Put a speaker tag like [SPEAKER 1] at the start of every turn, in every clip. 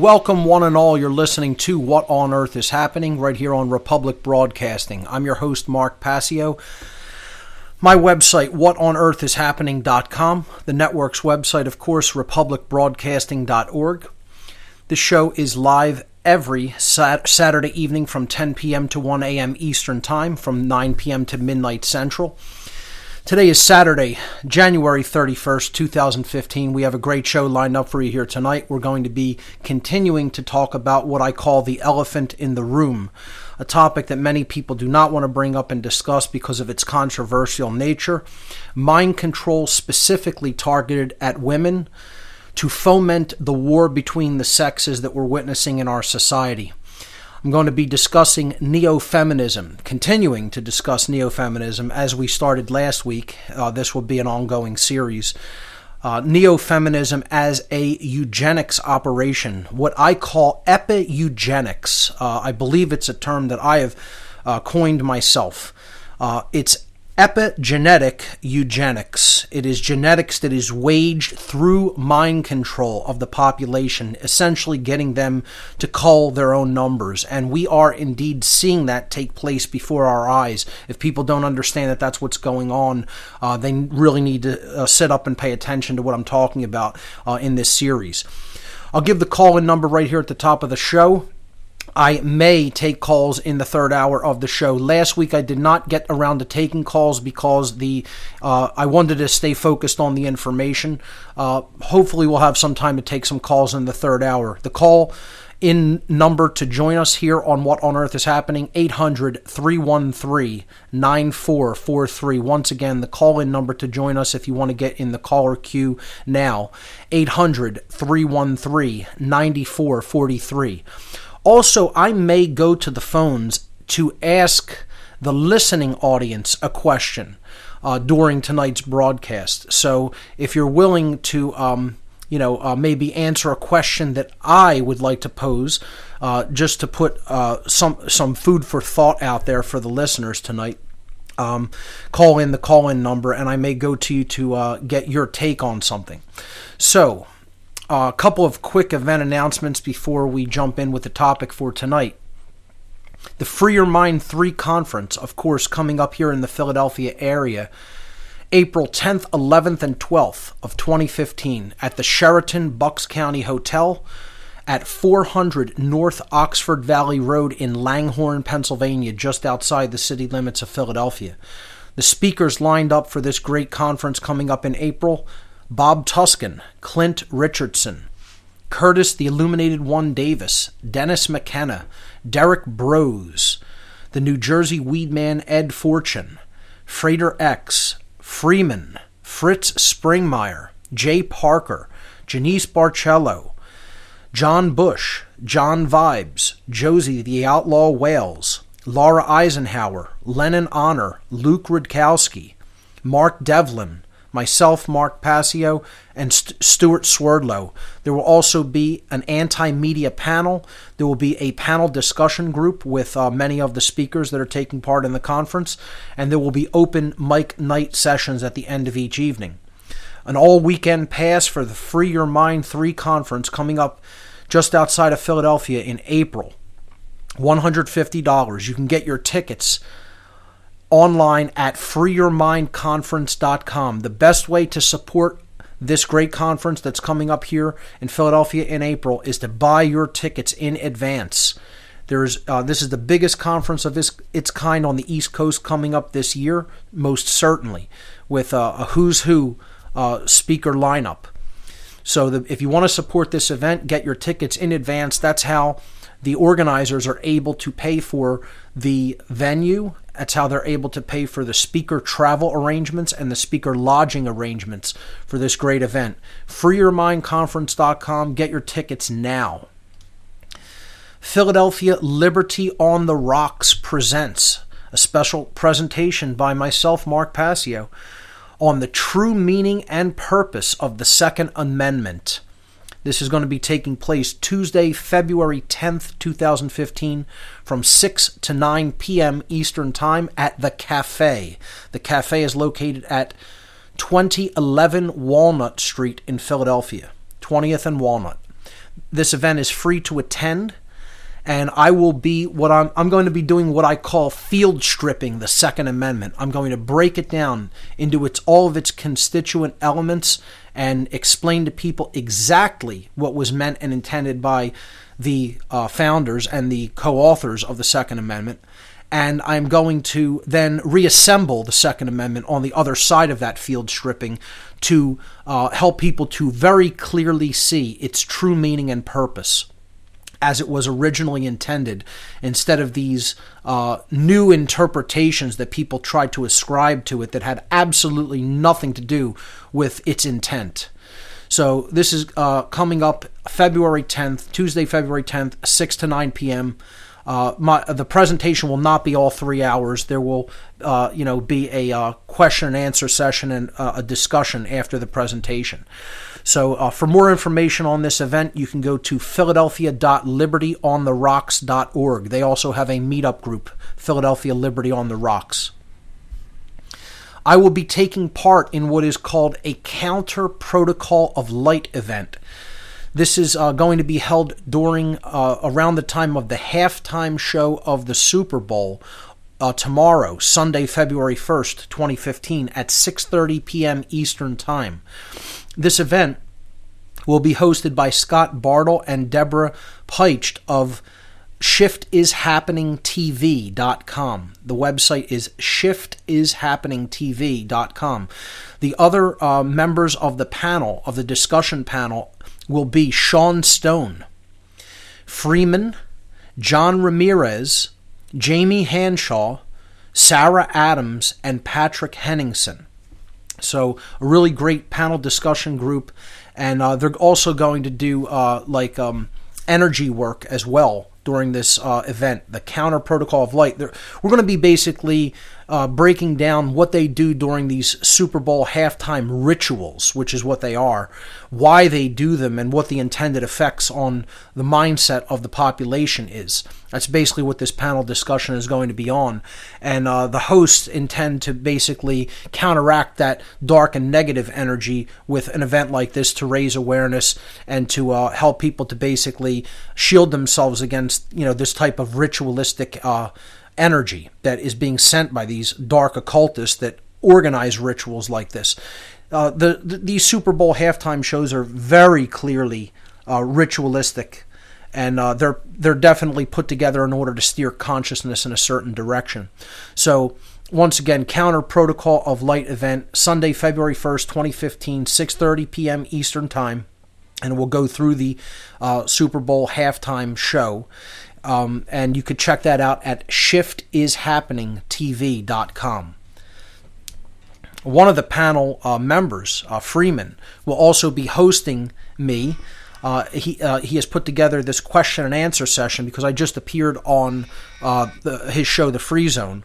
[SPEAKER 1] Welcome, one and all. You're listening to What on Earth is Happening right here on Republic Broadcasting. I'm your host, Mark Passio. My website, whatonearthishappening.com. The network's website, of course, republicbroadcasting.org. The show is live every sat- Saturday evening from 10 p.m. to 1 a.m. Eastern Time, from 9 p.m. to midnight Central. Today is Saturday, January 31st, 2015. We have a great show lined up for you here tonight. We're going to be continuing to talk about what I call the elephant in the room, a topic that many people do not want to bring up and discuss because of its controversial nature. Mind control specifically targeted at women to foment the war between the sexes that we're witnessing in our society. I'm going to be discussing neo feminism, continuing to discuss neo feminism as we started last week. Uh, this will be an ongoing series. Uh, neo feminism as a eugenics operation, what I call epi eugenics. Uh, I believe it's a term that I have uh, coined myself. Uh, it's epigenetic eugenics. It is genetics that is waged through mind control of the population, essentially getting them to cull their own numbers. And we are indeed seeing that take place before our eyes. If people don't understand that that's what's going on, uh, they really need to uh, sit up and pay attention to what I'm talking about uh, in this series. I'll give the call in number right here at the top of the show. I may take calls in the third hour of the show. Last week I did not get around to taking calls because the uh, I wanted to stay focused on the information. Uh, hopefully we'll have some time to take some calls in the third hour. The call in number to join us here on What on Earth is Happening 800 313 9443. Once again, the call in number to join us if you want to get in the caller queue now 800 313 9443. Also, I may go to the phones to ask the listening audience a question uh, during tonight's broadcast. So, if you're willing to, um, you know, uh, maybe answer a question that I would like to pose, uh, just to put uh, some some food for thought out there for the listeners tonight. Um, call in the call in number, and I may go to you to uh, get your take on something. So, a couple of quick event announcements before we jump in with the topic for tonight. The Free Your Mind 3 conference, of course, coming up here in the Philadelphia area, April 10th, 11th, and 12th of 2015 at the Sheraton Bucks County Hotel at 400 North Oxford Valley Road in Langhorne, Pennsylvania, just outside the city limits of Philadelphia. The speakers lined up for this great conference coming up in April Bob Tuskin, Clint Richardson, Curtis the Illuminated One Davis, Dennis McKenna, Derek Brose, the New Jersey Weedman Ed Fortune, Frater X, Freeman, Fritz Springmeier, Jay Parker, Janice Barcello, John Bush, John Vibes, Josie the Outlaw Wales, Laura Eisenhower, Lenon Honor, Luke Rudkowski, Mark Devlin, myself, Mark Passio, and St- Stewart Swerdlow. There will also be an anti media panel. There will be a panel discussion group with uh, many of the speakers that are taking part in the conference, and there will be open mic night sessions at the end of each evening. An all weekend pass for the Free Your Mind 3 conference coming up just outside of Philadelphia in April. $150. You can get your tickets online at freeyourmindconference.com. The best way to support this great conference that's coming up here in Philadelphia in April is to buy your tickets in advance. There's uh, this is the biggest conference of this, its kind on the East Coast coming up this year, most certainly, with uh, a who's who uh, speaker lineup. So the, if you want to support this event, get your tickets in advance. That's how the organizers are able to pay for the venue. That's how they're able to pay for the speaker travel arrangements and the speaker lodging arrangements for this great event. FreeYourMindConference.com. Get your tickets now. Philadelphia Liberty on the Rocks presents a special presentation by myself, Mark Passio, on the true meaning and purpose of the Second Amendment. This is going to be taking place Tuesday, February 10th, 2015, from 6 to 9 p.m. Eastern Time at the Cafe. The Cafe is located at 2011 Walnut Street in Philadelphia, 20th and Walnut. This event is free to attend and I will be what I'm I'm going to be doing what I call field stripping the second amendment. I'm going to break it down into its all of its constituent elements and explain to people exactly what was meant and intended by the uh, founders and the co-authors of the second amendment and I'm going to then reassemble the Second Amendment on the other side of that field stripping to uh, help people to very clearly see its true meaning and purpose as it was originally intended, instead of these uh, new interpretations that people tried to ascribe to it that had absolutely nothing to do with its intent. So this is uh, coming up February 10th, Tuesday, February 10th, 6 to 9 p.m. Uh, my, the presentation will not be all three hours. There will, uh, you know, be a uh, question and answer session and uh, a discussion after the presentation. So, uh, for more information on this event, you can go to philadelphia.libertyontherocks.org. They also have a meetup group, Philadelphia Liberty on the Rocks. I will be taking part in what is called a Counter Protocol of Light event. This is uh, going to be held during uh, around the time of the halftime show of the Super Bowl uh, tomorrow, Sunday, February 1st, 2015 at 6:30 p.m. Eastern Time. This event will be hosted by Scott Bartle and Deborah Peicht of shiftisHappeningTV.com. The website is shiftisHappeningTV.com. The other uh, members of the panel, of the discussion panel, will be Sean Stone, Freeman, John Ramirez, Jamie Hanshaw, Sarah Adams, and Patrick Henningsen. So a really great panel discussion group, and uh, they're also going to do uh, like um, energy work as well during this uh, event, the Counter Protocol of Light. They're, we're going to be basically uh, breaking down what they do during these Super Bowl halftime rituals, which is what they are, why they do them, and what the intended effects on the mindset of the population is. That's basically what this panel discussion is going to be on. And uh, the hosts intend to basically counteract that dark and negative energy with an event like this to raise awareness and to uh, help people to basically shield themselves against you know this type of ritualistic uh, energy that is being sent by these dark occultists that organize rituals like this. Uh, the, the, these Super Bowl halftime shows are very clearly uh, ritualistic, and uh, they're they're definitely put together in order to steer consciousness in a certain direction. So once again, Counter Protocol of Light event Sunday, February first, twenty fifteen, six thirty p.m. Eastern time, and we'll go through the uh, Super Bowl halftime show. Um, and you could check that out at shiftishappeningtv.com. One of the panel uh, members, uh, Freeman, will also be hosting me. Uh, he uh, he has put together this question and answer session because I just appeared on uh, the, his show, The Free Zone,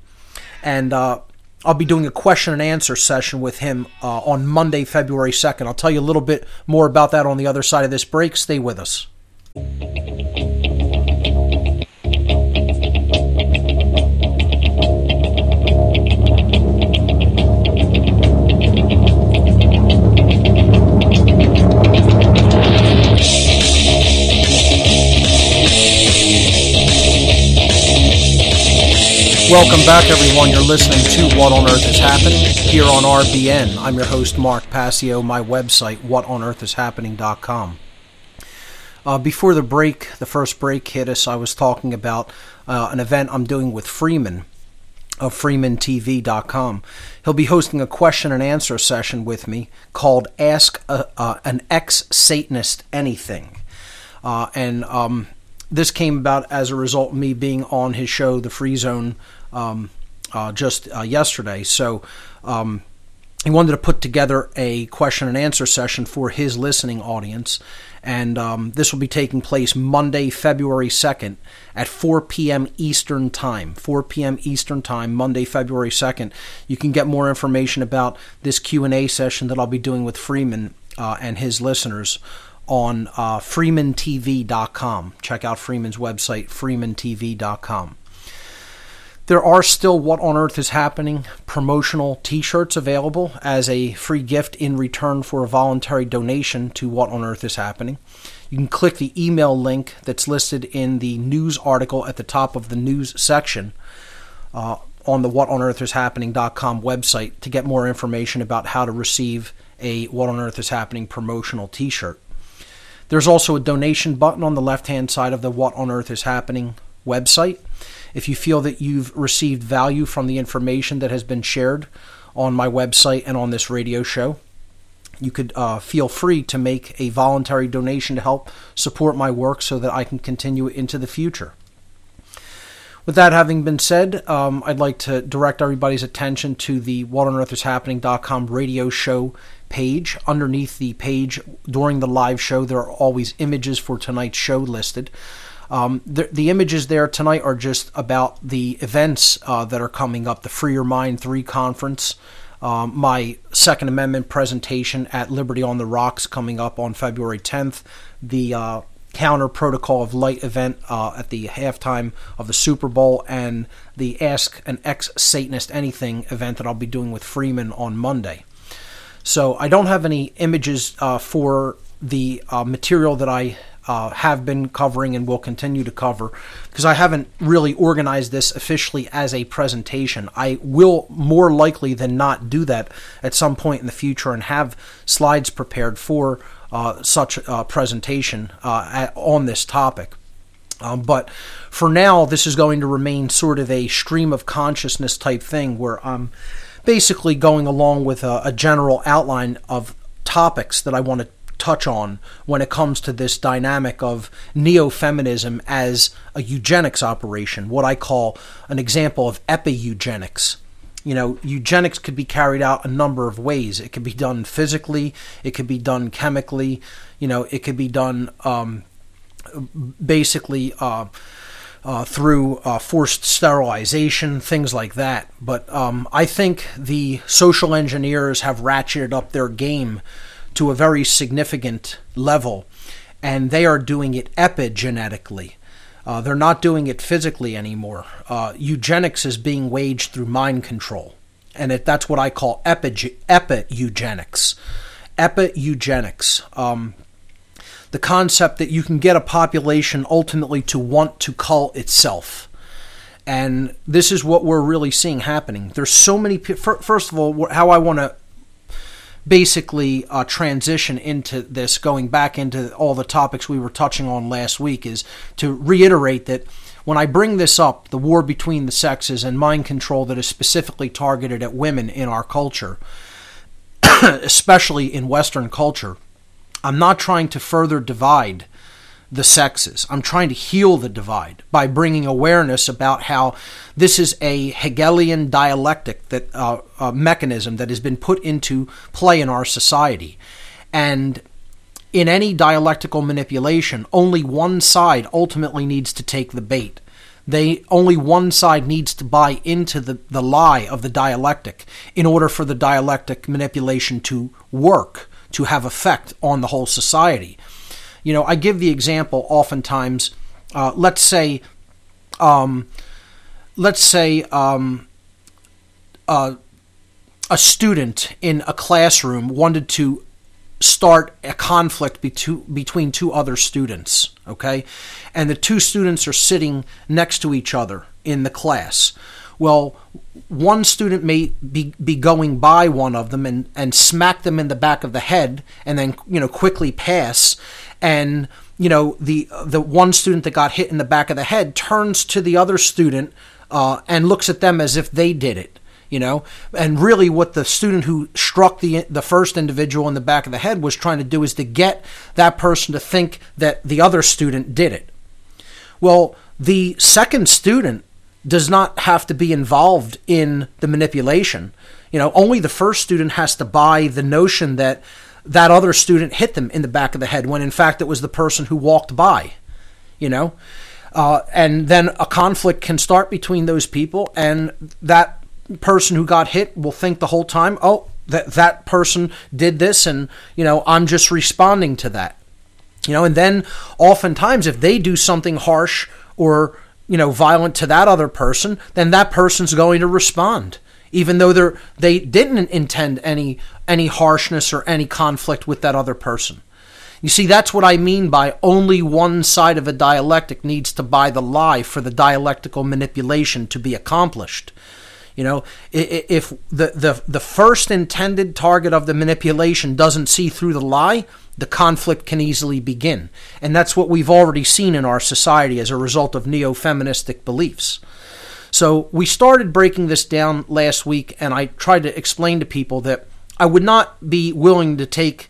[SPEAKER 1] and uh, I'll be doing a question and answer session with him on Monday, February 2nd. I'll tell you a little bit more about that on the other side of this break. Stay with us. Welcome back, everyone. You're listening to What on Earth is Happening here on RBN. I'm your host, Mark Passio. My website, whatonearthishappening.com. Uh, before the break, the first break hit us, I was talking about uh, an event I'm doing with Freeman of freemantv.com. He'll be hosting a question and answer session with me called Ask a, uh, an Ex Satanist Anything. Uh, and um, this came about as a result of me being on his show, The Free Zone, um, uh, just uh, yesterday. So um, he wanted to put together a question and answer session for his listening audience. And um, this will be taking place Monday, February 2nd at 4 p.m. Eastern Time. 4 p.m. Eastern Time, Monday, February 2nd. You can get more information about this Q&A session that I'll be doing with Freeman uh, and his listeners on uh, freemantv.com. Check out Freeman's website, freemantv.com. There are still What on Earth is Happening promotional t shirts available as a free gift in return for a voluntary donation to What on Earth is Happening. You can click the email link that's listed in the news article at the top of the news section uh, on the Happening.com website to get more information about how to receive a What on Earth is Happening promotional t shirt. There's also a donation button on the left hand side of the What on Earth is Happening website. If you feel that you've received value from the information that has been shared on my website and on this radio show, you could uh, feel free to make a voluntary donation to help support my work so that I can continue into the future. With that having been said, um, I'd like to direct everybody's attention to the What on Earth is whatonearthishappening.com radio show page. Underneath the page during the live show, there are always images for tonight's show listed. Um, the, the, images there tonight are just about the events uh, that are coming up the Free Your Mind 3 conference, um, my Second Amendment presentation at Liberty on the Rocks coming up on February 10th, the uh, Counter Protocol of Light event uh, at the halftime of the Super Bowl, and the Ask an Ex Satanist Anything event that I'll be doing with Freeman on Monday. So I don't have any images uh, for the uh, material that I uh, have been covering and will continue to cover because I haven't really organized this officially as a presentation. I will more likely than not do that at some point in the future and have slides prepared for uh, such a presentation uh, at, on this topic. Um, but for now, this is going to remain sort of a stream of consciousness type thing where I'm basically going along with a, a general outline of topics that I want to touch on when it comes to this dynamic of neo feminism as a eugenics operation, what I call an example of epi eugenics you know, eugenics could be carried out a number of ways. It could be done physically, it could be done chemically, you know, it could be done um, basically uh, uh, through uh, forced sterilization, things like that. But um, I think the social engineers have ratcheted up their game to a very significant level, and they are doing it epigenetically. Uh, they're not doing it physically anymore. Uh, eugenics is being waged through mind control, and it, that's what I call epi, eugenics. Epi eugenics. Um, the concept that you can get a population ultimately to want to cull itself. And this is what we're really seeing happening. There's so many. First of all, how I want to basically uh, transition into this, going back into all the topics we were touching on last week, is to reiterate that when I bring this up, the war between the sexes and mind control that is specifically targeted at women in our culture, especially in Western culture, I'm not trying to further divide the sexes. I'm trying to heal the divide by bringing awareness about how this is a Hegelian dialectic that uh, uh, mechanism that has been put into play in our society, and in any dialectical manipulation, only one side ultimately needs to take the bait. They only one side needs to buy into the, the lie of the dialectic in order for the dialectic manipulation to work, to have effect on the whole society. You know, I give the example oftentimes. Uh, let's say, um, let's say, um, uh, a student in a classroom wanted to start a conflict between two other students, okay? And the two students are sitting next to each other in the class. Well, one student may be, be going by one of them and, and smack them in the back of the head and then, you know, quickly pass. And, you know, the, the one student that got hit in the back of the head turns to the other student uh, and looks at them as if they did it you know and really what the student who struck the the first individual in the back of the head was trying to do is to get that person to think that the other student did it well the second student does not have to be involved in the manipulation you know only the first student has to buy the notion that that other student hit them in the back of the head when in fact it was the person who walked by you know uh, and then a conflict can start between those people and that person who got hit will think the whole time, oh, that that person did this, and you know I'm just responding to that. You know, and then oftentimes if they do something harsh or you know violent to that other person, then that person's going to respond, even though they're they didn't intend any any harshness or any conflict with that other person. You see, that's what I mean by only one side of a dialectic needs to buy the lie for the dialectical manipulation to be accomplished. You know, if the, the, the first intended target of the manipulation doesn't see through the lie, the conflict can easily begin. And that's what we've already seen in our society as a result of neo feministic beliefs. So we started breaking this down last week, and I tried to explain to people that I would not be willing to take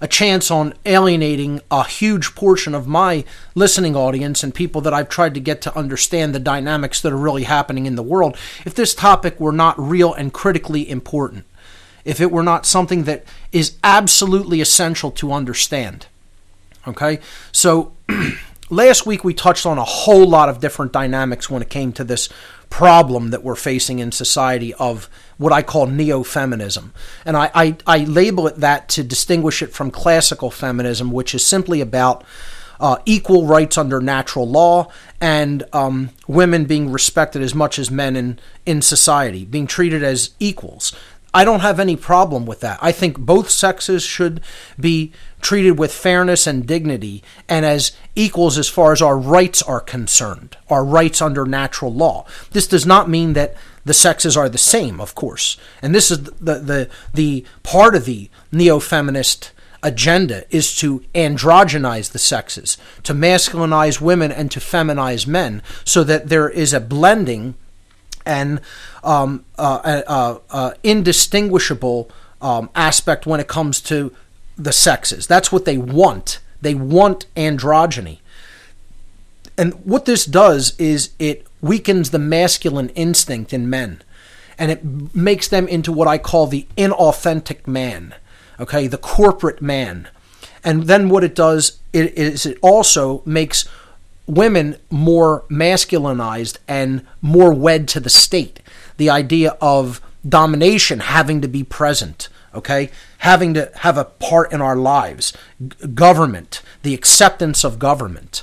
[SPEAKER 1] a chance on alienating a huge portion of my listening audience and people that I've tried to get to understand the dynamics that are really happening in the world if this topic were not real and critically important, if it were not something that is absolutely essential to understand. Okay? So last week we touched on a whole lot of different dynamics when it came to this problem that we're facing in society of what I call neo feminism. And I, I, I, label it that to distinguish it from classical feminism, which is simply about uh, equal rights under natural law and um, women being respected as much as men in, in society, being treated as equals. I don't have any problem with that. I think both sexes should be treated with fairness and dignity and as equals as far as our rights are concerned, our rights under natural law. This does not mean that the sexes are the same, of course. And this is the the the part of the neo-feminist agenda is to androgynize the sexes, to masculinize women and to feminize men, so that there is a blending and um, uh, uh, uh, indistinguishable um, aspect when it comes to the sexes. That's what they want. They want androgyny. And what this does is it weakens the masculine instinct in men and it makes them into what I call the inauthentic man, okay, the corporate man. And then what it does is it also makes women more masculinized and more wed to the state. The idea of domination having to be present, okay? Having to have a part in our lives, G- government, the acceptance of government.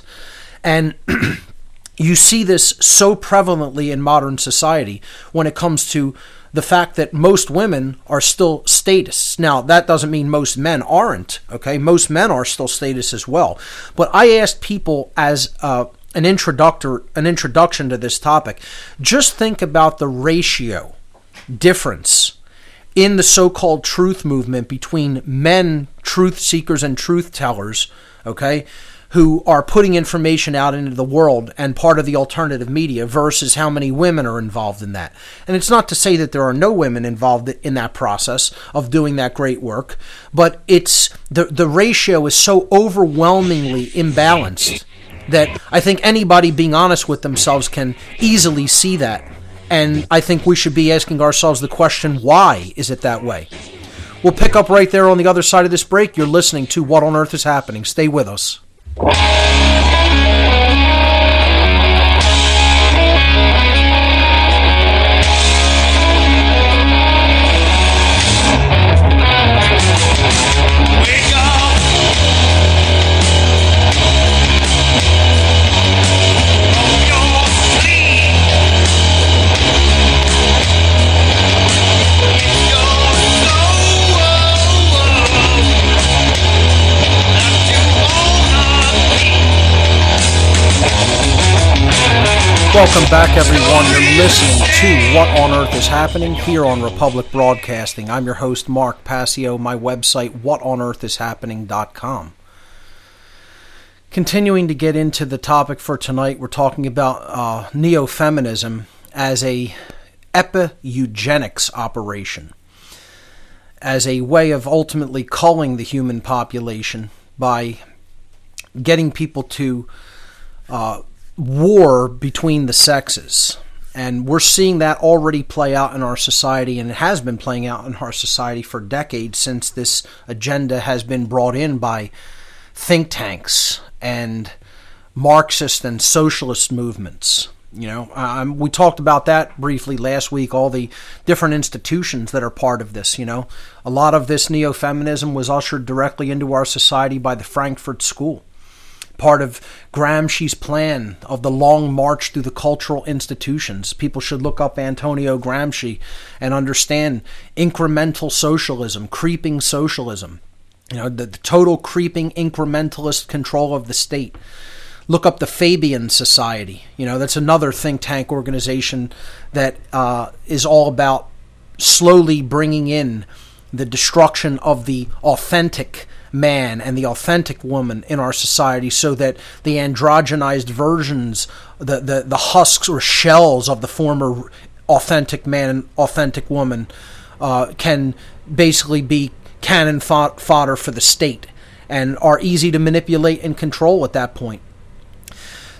[SPEAKER 1] And you see this so prevalently in modern society when it comes to the fact that most women are still statists. Now, that doesn't mean most men aren't, okay? Most men are still statists as well. But I asked people as uh, an introductor, an introduction to this topic, just think about the ratio difference in the so-called truth movement between men, truth seekers and truth tellers, okay? Who are putting information out into the world and part of the alternative media versus how many women are involved in that. And it's not to say that there are no women involved in that process of doing that great work, but it's the the ratio is so overwhelmingly imbalanced that I think anybody being honest with themselves can easily see that. And I think we should be asking ourselves the question why is it that way? We'll pick up right there on the other side of this break. You're listening to What on Earth is Happening. Stay with us. Música Welcome back, everyone. You're listening to What on Earth is Happening here on Republic Broadcasting. I'm your host, Mark Passio. My website, whatonearthishappening.com. Continuing to get into the topic for tonight, we're talking about uh, neo feminism as a epi-eugenics operation, as a way of ultimately culling the human population by getting people to uh, war between the sexes. And we're seeing that already play out in our society, and it has been playing out in our society for decades since this agenda has been brought in by think tanks and Marxist and socialist movements. You know, um, we talked about that briefly last week, all the different institutions that are part of this. You know, a lot of this neo feminism was ushered directly into our society by the Frankfurt School part of Gramsci's plan of the long march through the cultural institutions. People should look up Antonio Gramsci and understand incremental socialism, creeping socialism, you know, the, the total creeping incrementalist control of the state. Look up the Fabian Society. You know, that's another think tank organization that uh, is all about slowly bringing in the destruction of the authentic man and the authentic woman in our society so that the androgenized versions, the, the, the husks or shells of the former authentic man and authentic woman uh, can basically be cannon fodder for the state and are easy to manipulate and control at that point.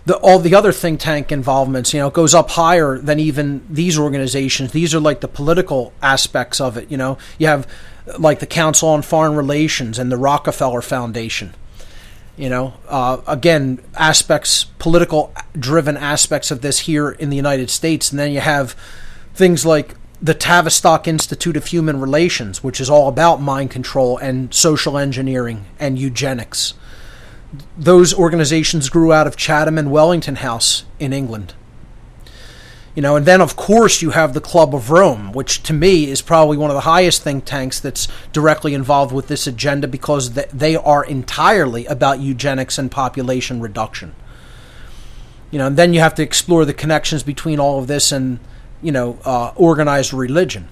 [SPEAKER 1] The, all the other think tank involvements, you know, goes up higher than even these organizations. These are like the political aspects of it. You know, you have like the Council on Foreign Relations and the Rockefeller Foundation. You know, uh, again, aspects, political driven aspects of this here in the United States. And then you have things like the Tavistock Institute of Human Relations, which is all about mind control and social engineering and eugenics. Those organizations grew out of Chatham and Wellington House in England. You know, and then of course you have the Club of Rome, which to me is probably one of the highest think tanks that's directly involved with this agenda because they are entirely about eugenics and population reduction. You know, and then you have to explore the connections between all of this and, you know, uh, organized religion.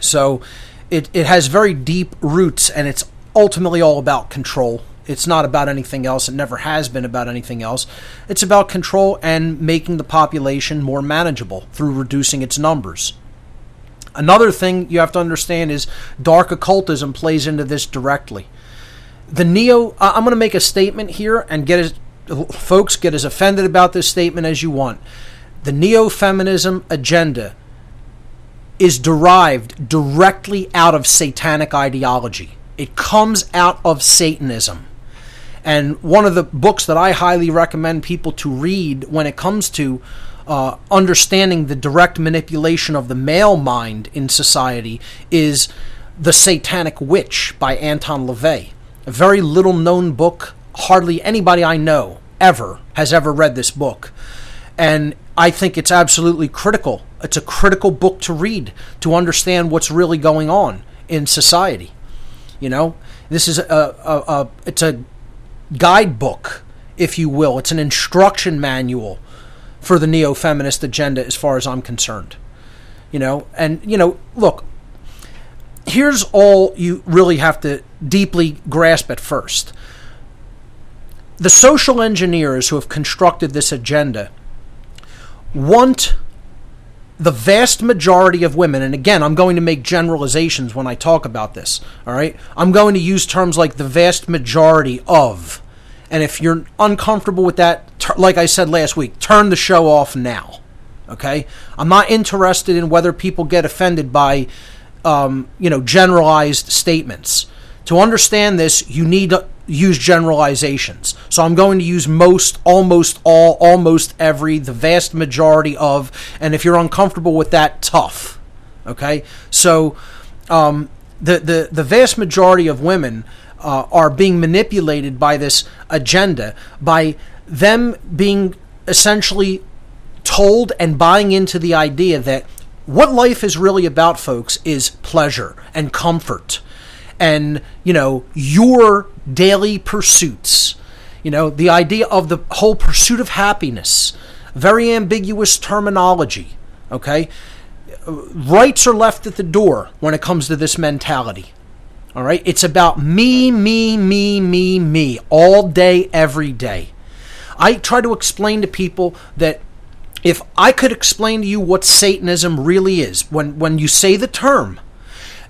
[SPEAKER 1] So it, it has very deep roots and it's ultimately all about control it's not about anything else. It never has been about anything else. It's about control and making the population more manageable through reducing its numbers. Another thing you have to understand is dark occultism plays into this directly. The neo, I'm going to make a statement here and get as folks get as offended about this statement as you want. The neo feminism agenda is derived directly out of satanic ideology. It comes out of Satanism. And one of the books that I highly recommend people to read when it comes to uh, understanding the direct manipulation of the male mind in society is The Satanic Witch by Anton LaVey. A very little known book. Hardly anybody I know ever has ever read this book. And I think it's absolutely critical. It's a critical book to read to understand what's really going on in society. You know, this is a, a, a it's a guidebook, if you will. It's an instruction manual for the neo feminist agenda, as far as I'm concerned. You know, and, you know, look, here's all you really have to deeply grasp at first. The social engineers who have constructed this agenda want the vast majority of women, and again, I'm going to make generalizations when I talk about this, all right? I'm going to use terms like the vast majority of. And if you're uncomfortable with that, like I said last week, turn the show off now, okay? I'm not interested in whether people get offended by, um, you know, generalized statements. To understand this, you need to use generalizations. So I'm going to use most, almost all, almost every, the vast majority of, and if you're uncomfortable with that, tough. Okay? So um, the, the, the vast majority of women uh, are being manipulated by this agenda, by them being essentially told and buying into the idea that what life is really about, folks, is pleasure and comfort and you know your daily pursuits you know the idea of the whole pursuit of happiness very ambiguous terminology. Okay? Rights are left at the door when it comes to this mentality. All right? It's about me, me, me, me, me, all day, every day. I try to explain to people that if I could explain to you what Satanism really is, when, when you say the term,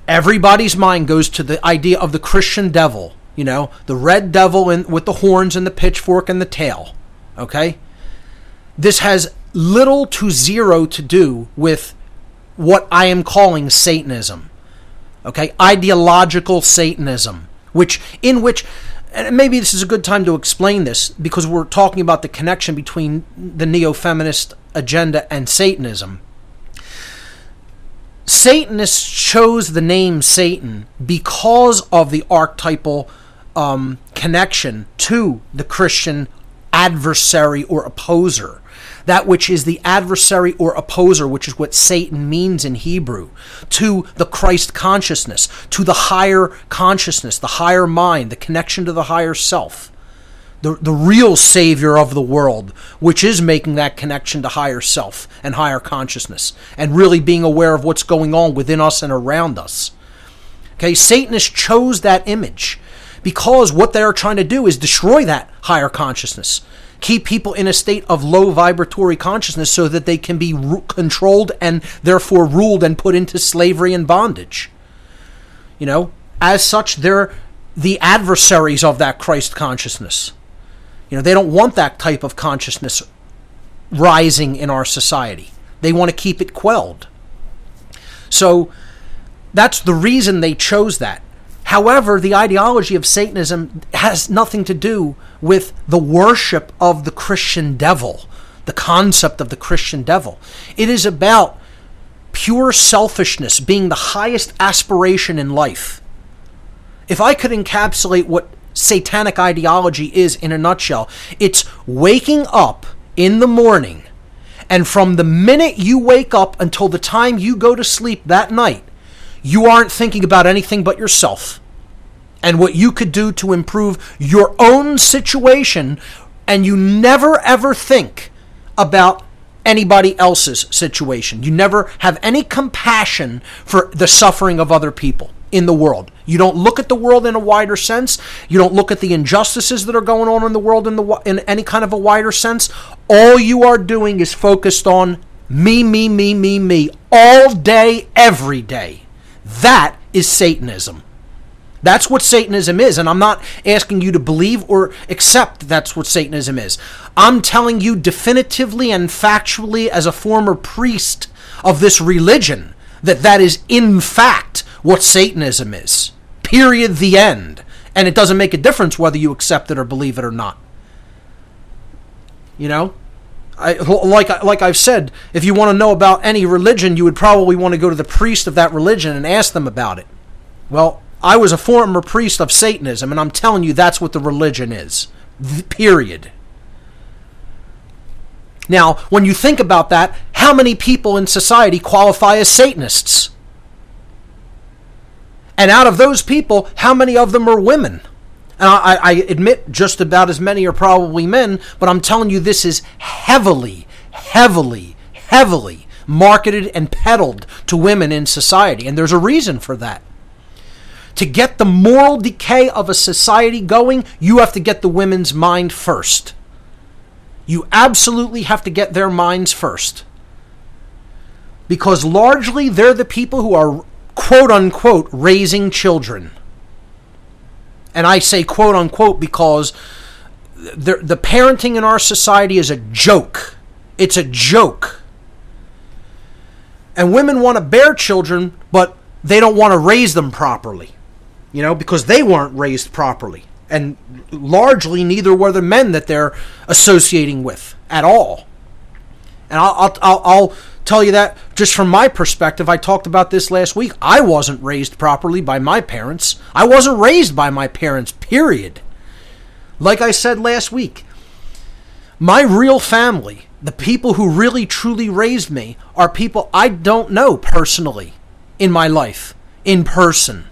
[SPEAKER 1] everybody's mind goes to the idea of the Christian devil, you know, the red devil in, with the horns and the pitchfork and the tail. Okay? This has little to zero to do with what I am calling Satanism. Okay? Ideological Satanism, which in which and maybe this is a good time to explain this because we're talking about the connection between the neo feminist agenda and Satanism. Satanists chose the name Satan because of the archetypal um, connection to the Christian adversary or opposer that which is the adversary or opposer, which is what Satan means in Hebrew, to the Christ consciousness, to the higher consciousness, the higher mind, the connection to the higher self. The, the real savior of the world, which is making that connection to higher self and higher consciousness, and really being aware of what's going on within us and around us. Okay, Satanists chose that image because what they are trying to do is destroy that higher consciousness keep people in a state of low vibratory consciousness so that they can be ru- controlled and therefore ruled and put into slavery and bondage. You know, as such, they're the adversaries of that Christ consciousness. You know, they don't want that type of consciousness rising in our society. They want to keep it quelled. So that's the reason they chose that. However, the ideology of Satanism has nothing to do with the worship of the Christian devil, the concept of the Christian devil. It is about pure selfishness being the highest aspiration in life. If I could encapsulate what satanic ideology is in a nutshell, it's waking up in the morning, and from the minute you wake up until the time you go to sleep that night, you aren't thinking about anything but yourself and what you could do to improve your own situation, and you never ever think about anybody else's situation. You never have any compassion for the suffering of other people in the world. You don't look at the world in a wider sense. You don't look at the injustices that are going on in the world in the in any kind of a wider sense. All you are doing is focused on me, me, me, me, me all day every day. That is Satanism. That's what Satanism is. And I'm not asking you to believe or accept that that's what Satanism is. I'm telling you definitively and factually, as a former priest of this religion, that that is in fact what Satanism is. Period. The end. And it doesn't make a difference whether you accept it or believe it or not. You know? I, like like I've said, if you want to know about any religion, you would probably want to go to the priest of that religion and ask them about it. Well, I was a former priest of Satanism, and I'm telling you that's what the religion is. Period. Now, when you think about that, how many people in society qualify as Satanists? And out of those people, how many of them are women? And I, I, admit just about as many are probably men, but I'm telling you this is heavily, heavily, heavily marketed and peddled to women in society. And there's a reason for that. To get the moral decay of a society going, you have to get the women's mind first. You absolutely have to get their minds first. Because largely they're the people who are quote unquote raising children. And I say quote unquote because the, the parenting in our society is a joke. It's a joke. And women want to bear children, but they don't want to raise them properly you know, because they weren't raised properly. And largely, neither were the men that they're associating with at all. And I'll, I'll, I'll tell you that just from my perspective. I talked about this last week. I wasn't raised properly by my parents. I wasn't raised by my parents, period. Like I said last week, my real family, the people who really truly raised me, are people I don't know personally in my life, in person.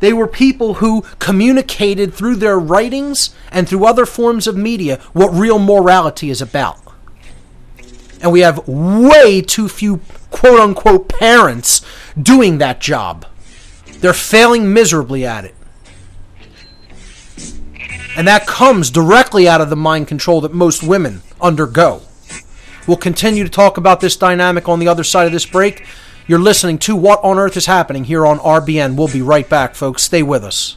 [SPEAKER 1] They were people who communicated through their writings and through other forms of media what real morality is about. And we have way too few quote unquote parents doing that job. They're failing miserably at it. And that comes directly out of the mind control that most women undergo. We'll continue to talk about this dynamic on the other side of this break. You're listening to What on Earth is Happening here on RBN. We'll be right back, folks. Stay with us.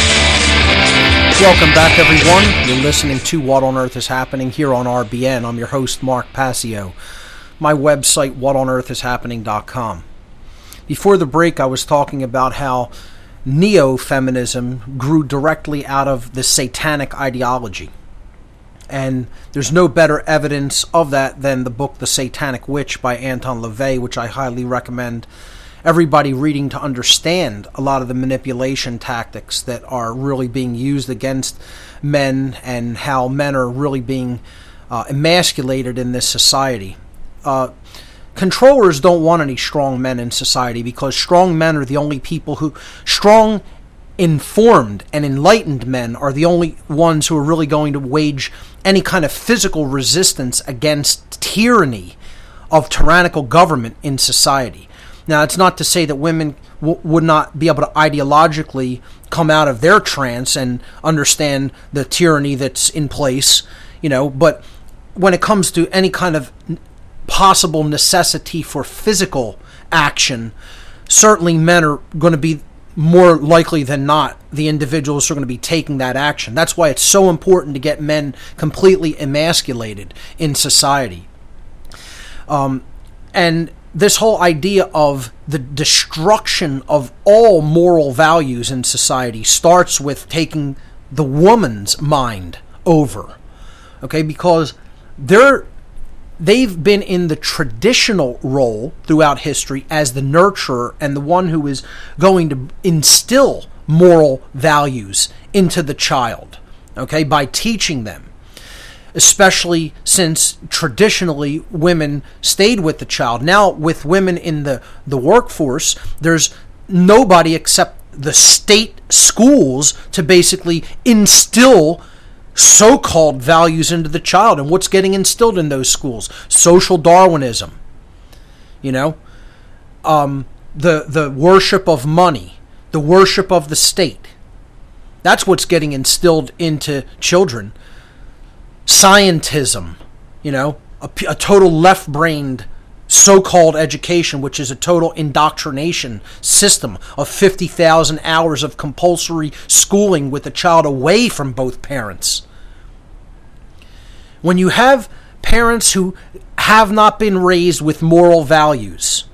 [SPEAKER 1] Welcome back, everyone. You're listening to What on Earth is Happening here on RBN. I'm your host, Mark Passio. My website, whatonearthishappening.com. Before the break, I was talking about how neo feminism grew directly out of the satanic ideology. And there's no better evidence of that than the book The Satanic Witch by Anton LaVey, which I highly recommend everybody reading to understand a lot of the manipulation tactics that are really being used against men and how men are really being uh, emasculated in this society. Uh, controllers don't want any strong men in society because strong men are the only people who strong informed and enlightened men are the only ones who are really going to wage any kind of physical resistance against tyranny of tyrannical government in society. Now, it's not to say that women w- would not be able to ideologically come out of their trance and understand the tyranny that's in place, you know, but when it comes to any kind of possible necessity for physical action, certainly men are going to be more likely than not the individuals who are going to be taking that action. That's why it's so important to get men completely emasculated in society. Um, and this whole idea of the destruction of all moral values in society starts with taking the woman's mind over. Okay, because they're they've been in the traditional role throughout history as the nurturer and the one who is going to instill moral values into the child, okay, by teaching them especially since traditionally women stayed with the child. Now, with women in the, the workforce, there's nobody except the state schools to basically instill so called values into the child. And what's getting instilled in those schools? Social Darwinism. You know? Um, the, the worship of money, the worship of the state. That's what's getting instilled into children scientism, you know, a, a total left brained so called education, which is a total indoctrination system of 50,000 hours of compulsory schooling with the child away from both parents. When you have parents who have not been raised with moral values,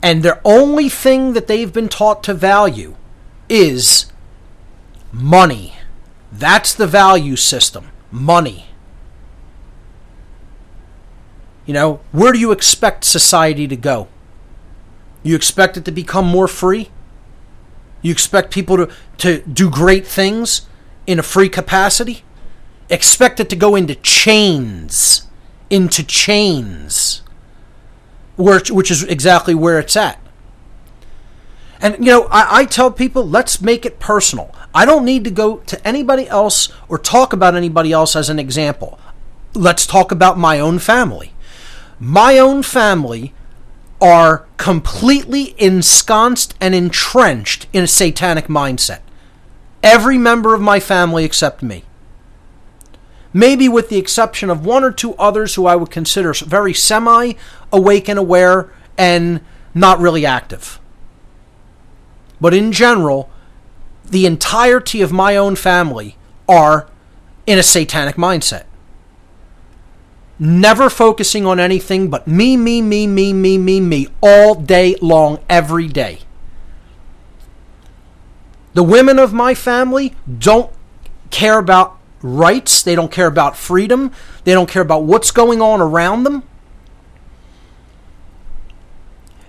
[SPEAKER 1] and the only thing that they've been taught to value is money. That's the value system money. You know, where do you expect society to go? You expect it to become more free? You expect people to, to do great things in a free capacity? Expect it to go into chains. Into chains. Where, which is exactly where it's at. And, you know, I, I tell people, let's make it personal. I don't need to go to anybody else or talk about anybody else as an example. Let's talk about my own family my own family are completely ensconced and entrenched in a satanic mindset. Every member of my family except me. Maybe with the exception of one or two others who I would consider very semi awake and aware and not really active. But in general, the entirety of my own family are in a satanic mindset. Never focusing on anything but me, me, me, me, me, me, me, all day long, every day. The women of my family don't care about rights, they don't care about freedom, they don't care about what's going on around them.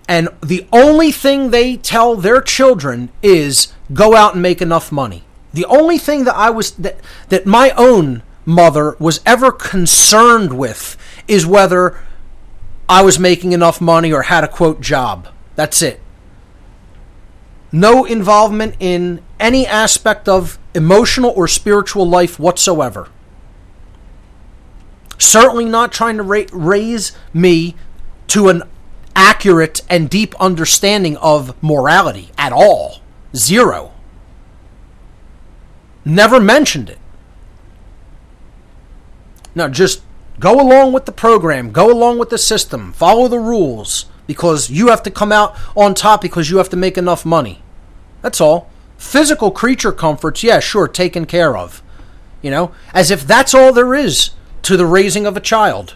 [SPEAKER 1] And the only thing they tell their children is go out and make enough money. The only thing that I was that that my own mother was ever concerned with is whether I was making enough money or had a quote job. That's it. No involvement in any aspect of emotional or spiritual life whatsoever. Certainly not trying to ra- raise me to an accurate and deep understanding of morality at all. Zero. Never mentioned it. Now, just go along with the program, go along with the system, follow the rules because you have to come out on top because you have to make enough money. That's all. Physical creature comforts, yeah, sure, taken care of. You know, as if that's all there is to the raising of a child.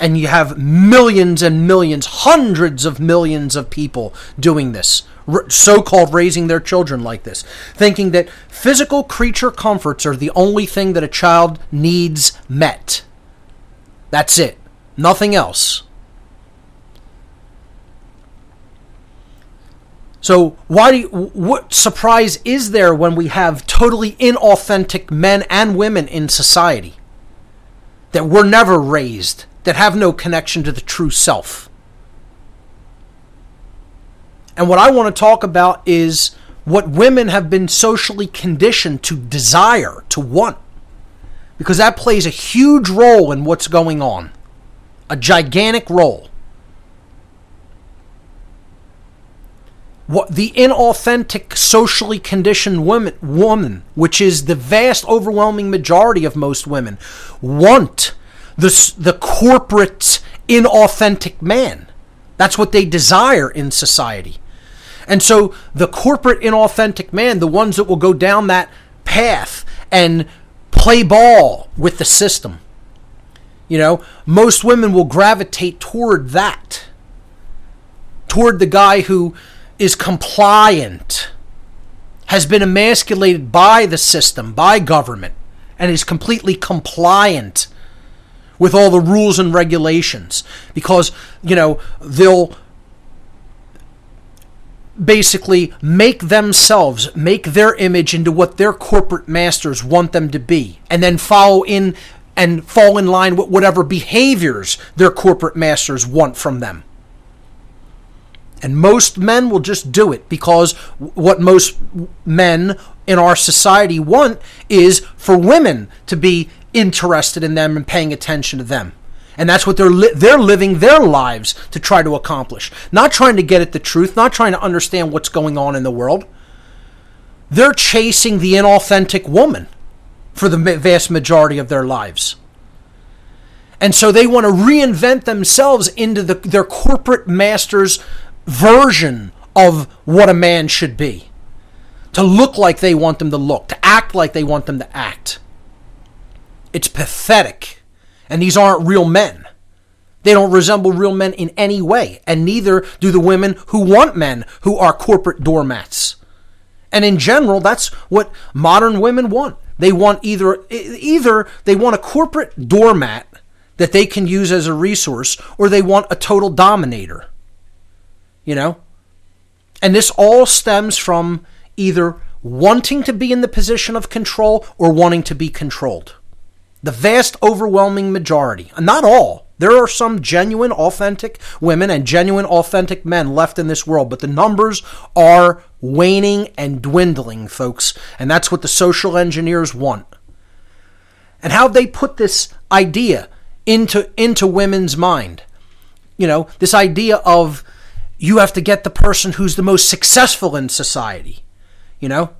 [SPEAKER 1] And you have millions and millions, hundreds of millions of people doing this, so called raising their children like this, thinking that physical creature comforts are the only thing that a child needs met. That's it, nothing else. So, why do you, what surprise is there when we have totally inauthentic men and women in society that were never raised, that have no connection to the true self? And what I want to talk about is what women have been socially conditioned to desire, to want. Because that plays a huge role in what's going on. A gigantic role. What the inauthentic, socially conditioned woman, woman, which is the vast, overwhelming majority of most women, want the, the corporate, inauthentic man. That's what they desire in society. And so the corporate inauthentic man, the ones that will go down that path and play ball with the system, you know, most women will gravitate toward that, toward the guy who is compliant, has been emasculated by the system, by government, and is completely compliant with all the rules and regulations because, you know, they'll basically make themselves, make their image into what their corporate masters want them to be, and then follow in and fall in line with whatever behaviors their corporate masters want from them. And most men will just do it because what most men in our society want is for women to be interested in them and paying attention to them. And that's what they're li- they're living their lives to try to accomplish. Not trying to get at the truth, not trying to understand what's going on in the world. They're chasing the inauthentic woman for the vast majority of their lives. And so they want to reinvent themselves into the, their corporate master's version of what a man should be. To look like they want them to look, to act like they want them to act. It's pathetic. And these aren't real men. They don't resemble real men in any way, and neither do the women who want men who are corporate doormats. And in general, that's what modern women want. They want either either they want a corporate doormat that they can use as a resource or they want a total dominator. You know? And this all stems from either wanting to be in the position of control or wanting to be controlled. The vast, overwhelming majority, not all, there are some genuine, authentic women and genuine, authentic men left in this world, but the numbers are waning and dwindling, folks. And that's what the social engineers want. And how they put this idea into, into women's mind. You know, this idea of you have to get the person who's the most successful in society. You know,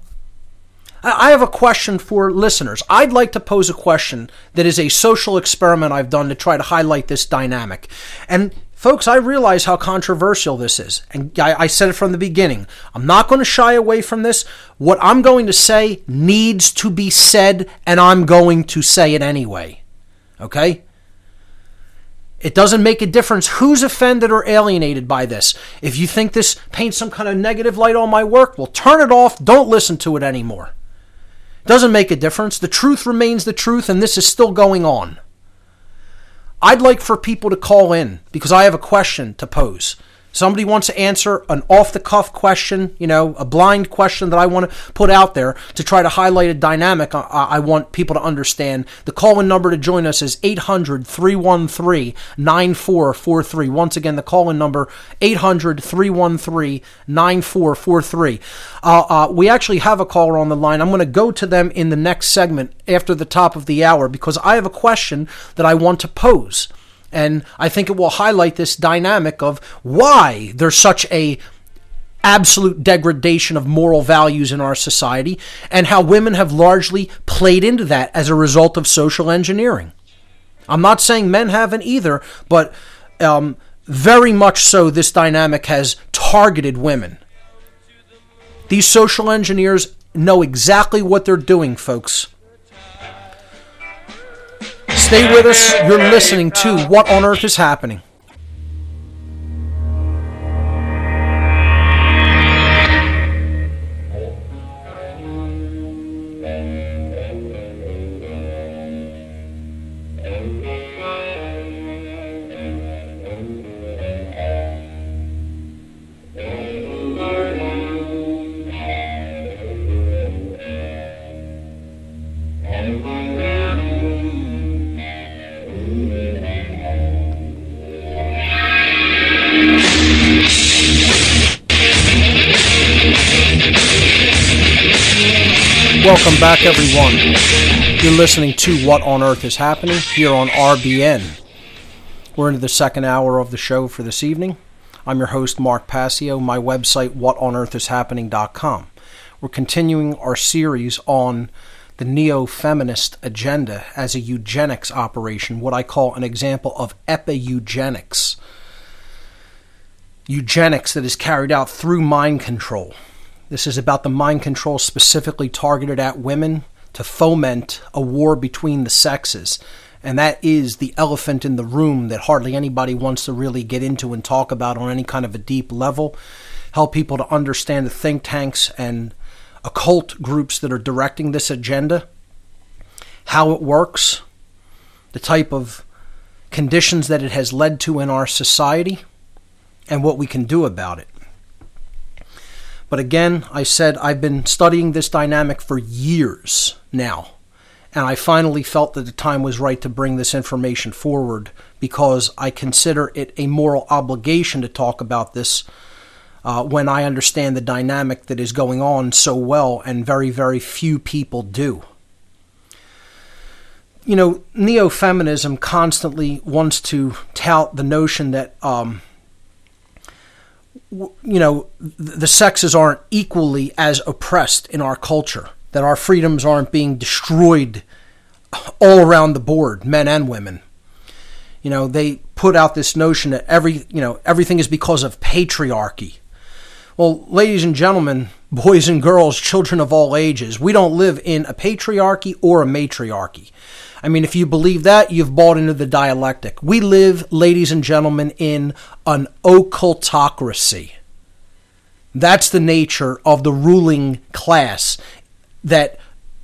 [SPEAKER 1] I have a question for listeners. I'd like to pose a question that is a social experiment I've done to try to highlight this dynamic. And folks, I realize how controversial this is. And I, I said it from the beginning. I'm not going to shy away from this. What I'm going to say needs to be said, and I'm going to say it anyway. Okay? It doesn't make a difference who's offended or alienated by this. If you think this paints some kind of negative light on my work, well, turn it off. Don't listen to it anymore. Doesn't make a difference. The truth remains the truth, and this is still going on. I'd like for people to call in because I have a question to pose. Somebody wants to answer an off the cuff question, you know, a blind question that I want to put out there to try to highlight a dynamic I, I want people to understand. The call in number to join us is 800 313 9443. Once again, the call in number 800 313 9443. Uh, uh, we actually have a caller on the line. I'm going to go to them in the next segment after the top of the hour because I have a question that I want to pose. And I think it will highlight this dynamic of why there's such a absolute degradation of moral values in our society and how women have largely played into that as a result of social engineering. I'm not saying men haven't either, but um, very much so this dynamic has targeted women. These social engineers know exactly what they're doing, folks. Stay with us. You're listening to What on Earth is Happening. Welcome back, everyone. You're listening to What on Earth is Happening here on RBN. We're into the second hour of the show for this evening. I'm your host, Mark Passio. My website, whatonearthishappening.com. We're continuing our series on the neo feminist agenda as a eugenics operation, what I call an example of epi-eugenics. Eugenics that is carried out through mind control. This is about the mind control specifically targeted at women to foment a war between the sexes. And that is the elephant in the room that hardly anybody wants to really get into and talk about on any kind of a deep level. Help people to understand the think tanks and occult groups that are directing this agenda, how it works, the type of conditions that it has led to in our society, and what we can do about it. But again, I said I've been studying this dynamic for years now. And I finally felt that the time was right to bring this information forward because I consider it a moral obligation to talk about this uh, when I understand the dynamic that is going on so well, and very, very few people do. You know, neo feminism constantly wants to tout the notion that um, you know, the sexes aren't equally as oppressed in our culture, that our freedoms aren't being destroyed all around the board, men and women. You know, they put out this notion that every, you know, everything is because of patriarchy. Well, ladies and gentlemen, boys and girls, children of all ages, we don't live in a patriarchy or a matriarchy. I mean, if you believe that, you've bought into the dialectic. We live, ladies and gentlemen, in an occultocracy. That's the nature of the ruling class that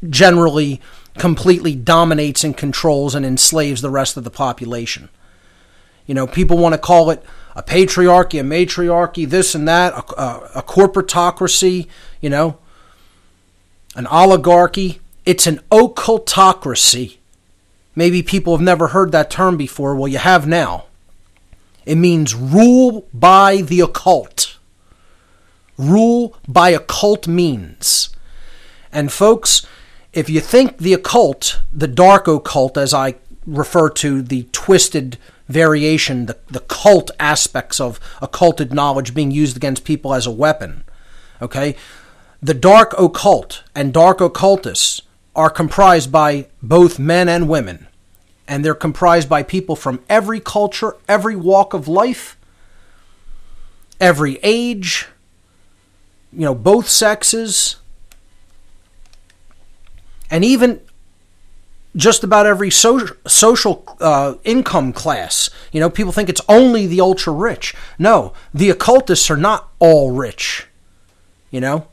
[SPEAKER 1] generally completely dominates and controls and enslaves the rest of the population. You know, people want to call it a patriarchy, a matriarchy, this and that, a, a, a corporatocracy, you know, an oligarchy. It's an occultocracy. Maybe people have never heard that term before. Well, you have now. It means rule by the occult. Rule by occult means. And folks, if you think the occult, the dark occult, as I refer to the twisted variation, the, the cult aspects of occulted knowledge being used against people as a weapon, okay? The dark occult and dark occultists are comprised by both men and women. And they're comprised by people from every culture, every walk of life, every age, you know, both sexes, and even just about every so- social uh, income class. You know, people think it's only the ultra rich. No, the occultists are not all rich. You know,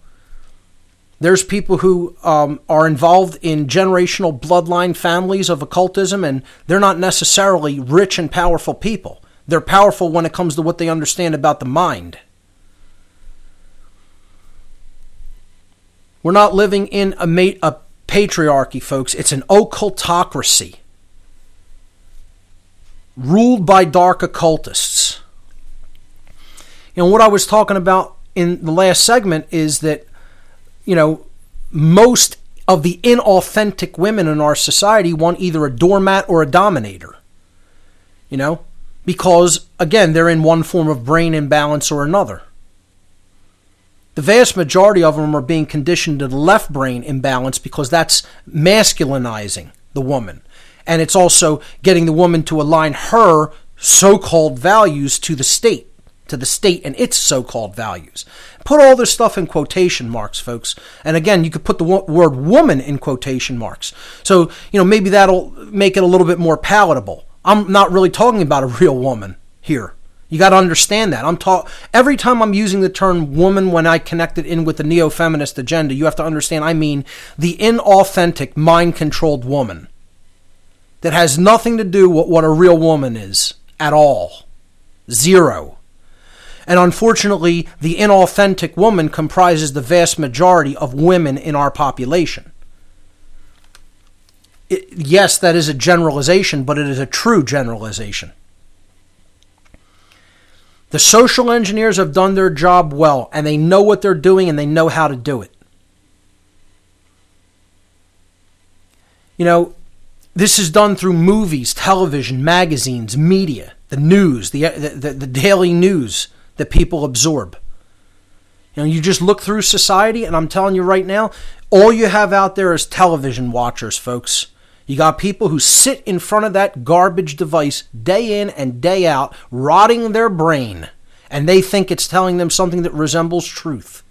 [SPEAKER 1] there's people who um, are involved in generational bloodline families of occultism, and they're not necessarily rich and powerful people. They're powerful when it comes to what they understand about the mind. We're not living in a, ma- a patriarchy, folks. It's an occultocracy ruled by dark occultists. And what I was talking about in the last segment is that, you know, most of the inauthentic women in our society want either a doormat or a dominator. You know, because, again, they're in one form of brain imbalance or another. The vast majority of them are being conditioned to the left brain imbalance because that's masculinizing the woman. And it's also getting the woman to align her so called values to the state, to the state and its so called values. Put all this stuff in quotation marks, folks. And again, you could put the word woman in quotation marks. So, you know, maybe that'll make it a little bit more palatable. I'm not really talking about a real woman here. You got to understand that. I'm taught every time I'm using the term woman when I connect it in with the neo feminist agenda, you have to understand I mean the inauthentic, mind controlled woman that has nothing to do with what a real woman is at all. Zero. And unfortunately, the inauthentic woman comprises the vast majority of women in our population. It, yes, that is a generalization, but it is a true generalization. The social engineers have done their job well, and they know what they're doing and they know how to do it. You know, this is done through movies, television, magazines, media, the news, the, the, the daily news that people absorb. You know, you just look through society, and I'm telling you right now, all you have out there is television watchers, folks. You got people who sit in front of that garbage device day in and day out, rotting their brain, and they think it's telling them something that resembles truth.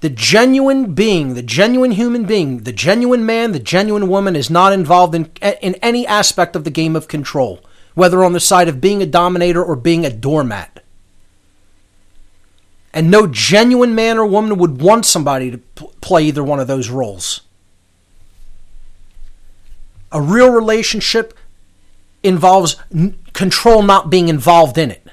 [SPEAKER 1] The genuine being, the genuine human being, the genuine man, the genuine woman is not involved in, in any aspect of the game of control, whether on the side of being a dominator or being a doormat. And no genuine man or woman would want somebody to play either one of those roles. A real relationship involves control not being involved in it.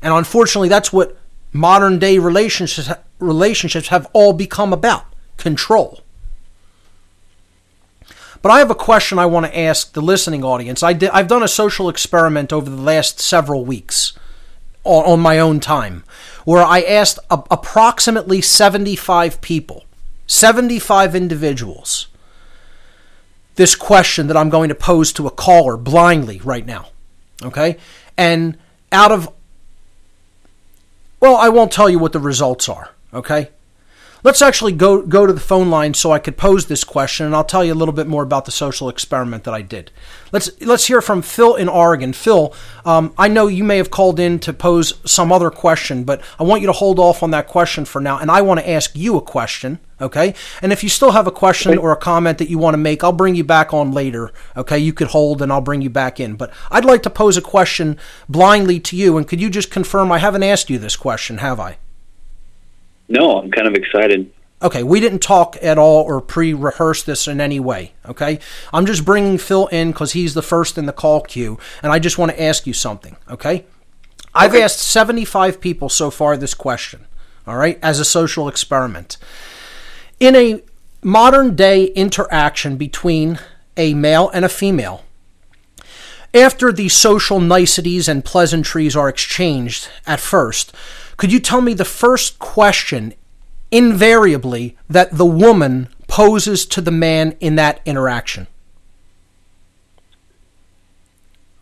[SPEAKER 1] And unfortunately, that's what modern day relationships, relationships have all become about control. But I have a question I want to ask the listening audience. I did, I've done a social experiment over the last several weeks on, on my own time, where I asked a, approximately 75 people, 75 individuals, this question that I'm going to pose to a caller blindly right now. Okay? And out of, well, I won't tell you what the results are. Okay? Let's actually go go to the phone line so I could pose this question, and I'll tell you a little bit more about the social experiment that I did. Let's let's hear from Phil in Oregon. Phil, um, I know you may have called in to pose some other question, but I want you to hold off on that question for now, and I want to ask you a question. Okay, and if you still have a question or a comment that you want to make, I'll bring you back on later. Okay, you could hold, and I'll bring you back in. But I'd like to pose a question blindly to you, and could you just confirm I haven't asked you this question, have I?
[SPEAKER 2] No, I'm kind of excited.
[SPEAKER 1] Okay, we didn't talk at all or pre rehearse this in any way. Okay, I'm just bringing Phil in because he's the first in the call queue, and I just want to ask you something. Okay, I've asked 75 people so far this question, all right, as a social experiment. In a modern day interaction between a male and a female, after the social niceties and pleasantries are exchanged at first, could you tell me the first question invariably that the woman poses to the man in that interaction?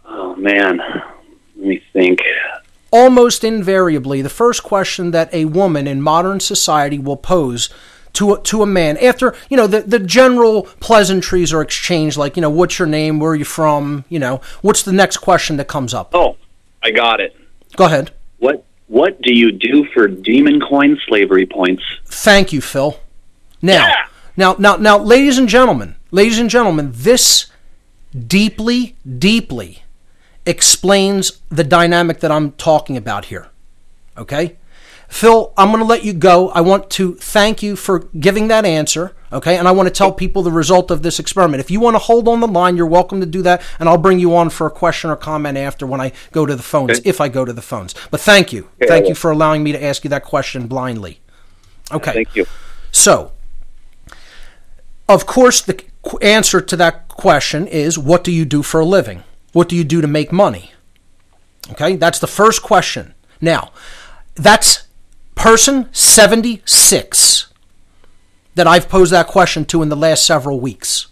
[SPEAKER 2] Oh man, let me think.
[SPEAKER 1] Almost invariably, the first question that a woman in modern society will pose to a, to a man after you know the the general pleasantries are exchanged, like you know what's your name, where are you from, you know what's the next question that comes up?
[SPEAKER 2] Oh, I got it.
[SPEAKER 1] Go ahead.
[SPEAKER 2] What What do you do for demon coin slavery points?
[SPEAKER 1] Thank you, Phil. Now,
[SPEAKER 2] Yeah.
[SPEAKER 1] now, now, now, ladies and gentlemen, ladies and gentlemen, this deeply, deeply explains the dynamic that I'm talking about here. Okay? Phil, I'm going to let you go. I want to thank you for giving that answer. Okay? And I want to tell people the result of this experiment. If you want to hold on the line, you're welcome to do that. And I'll bring you on for a question or comment after when I go to the phones,
[SPEAKER 2] Okay.
[SPEAKER 1] if I go to the phones. But thank you. Thank you for allowing me to ask you that question blindly. Okay.
[SPEAKER 2] Thank you.
[SPEAKER 1] So, of course, the answer to that question is what do you do for a living? What do you do to make money? Okay, that's the first question. Now, that's person 76 that I've posed that question to in the last several weeks.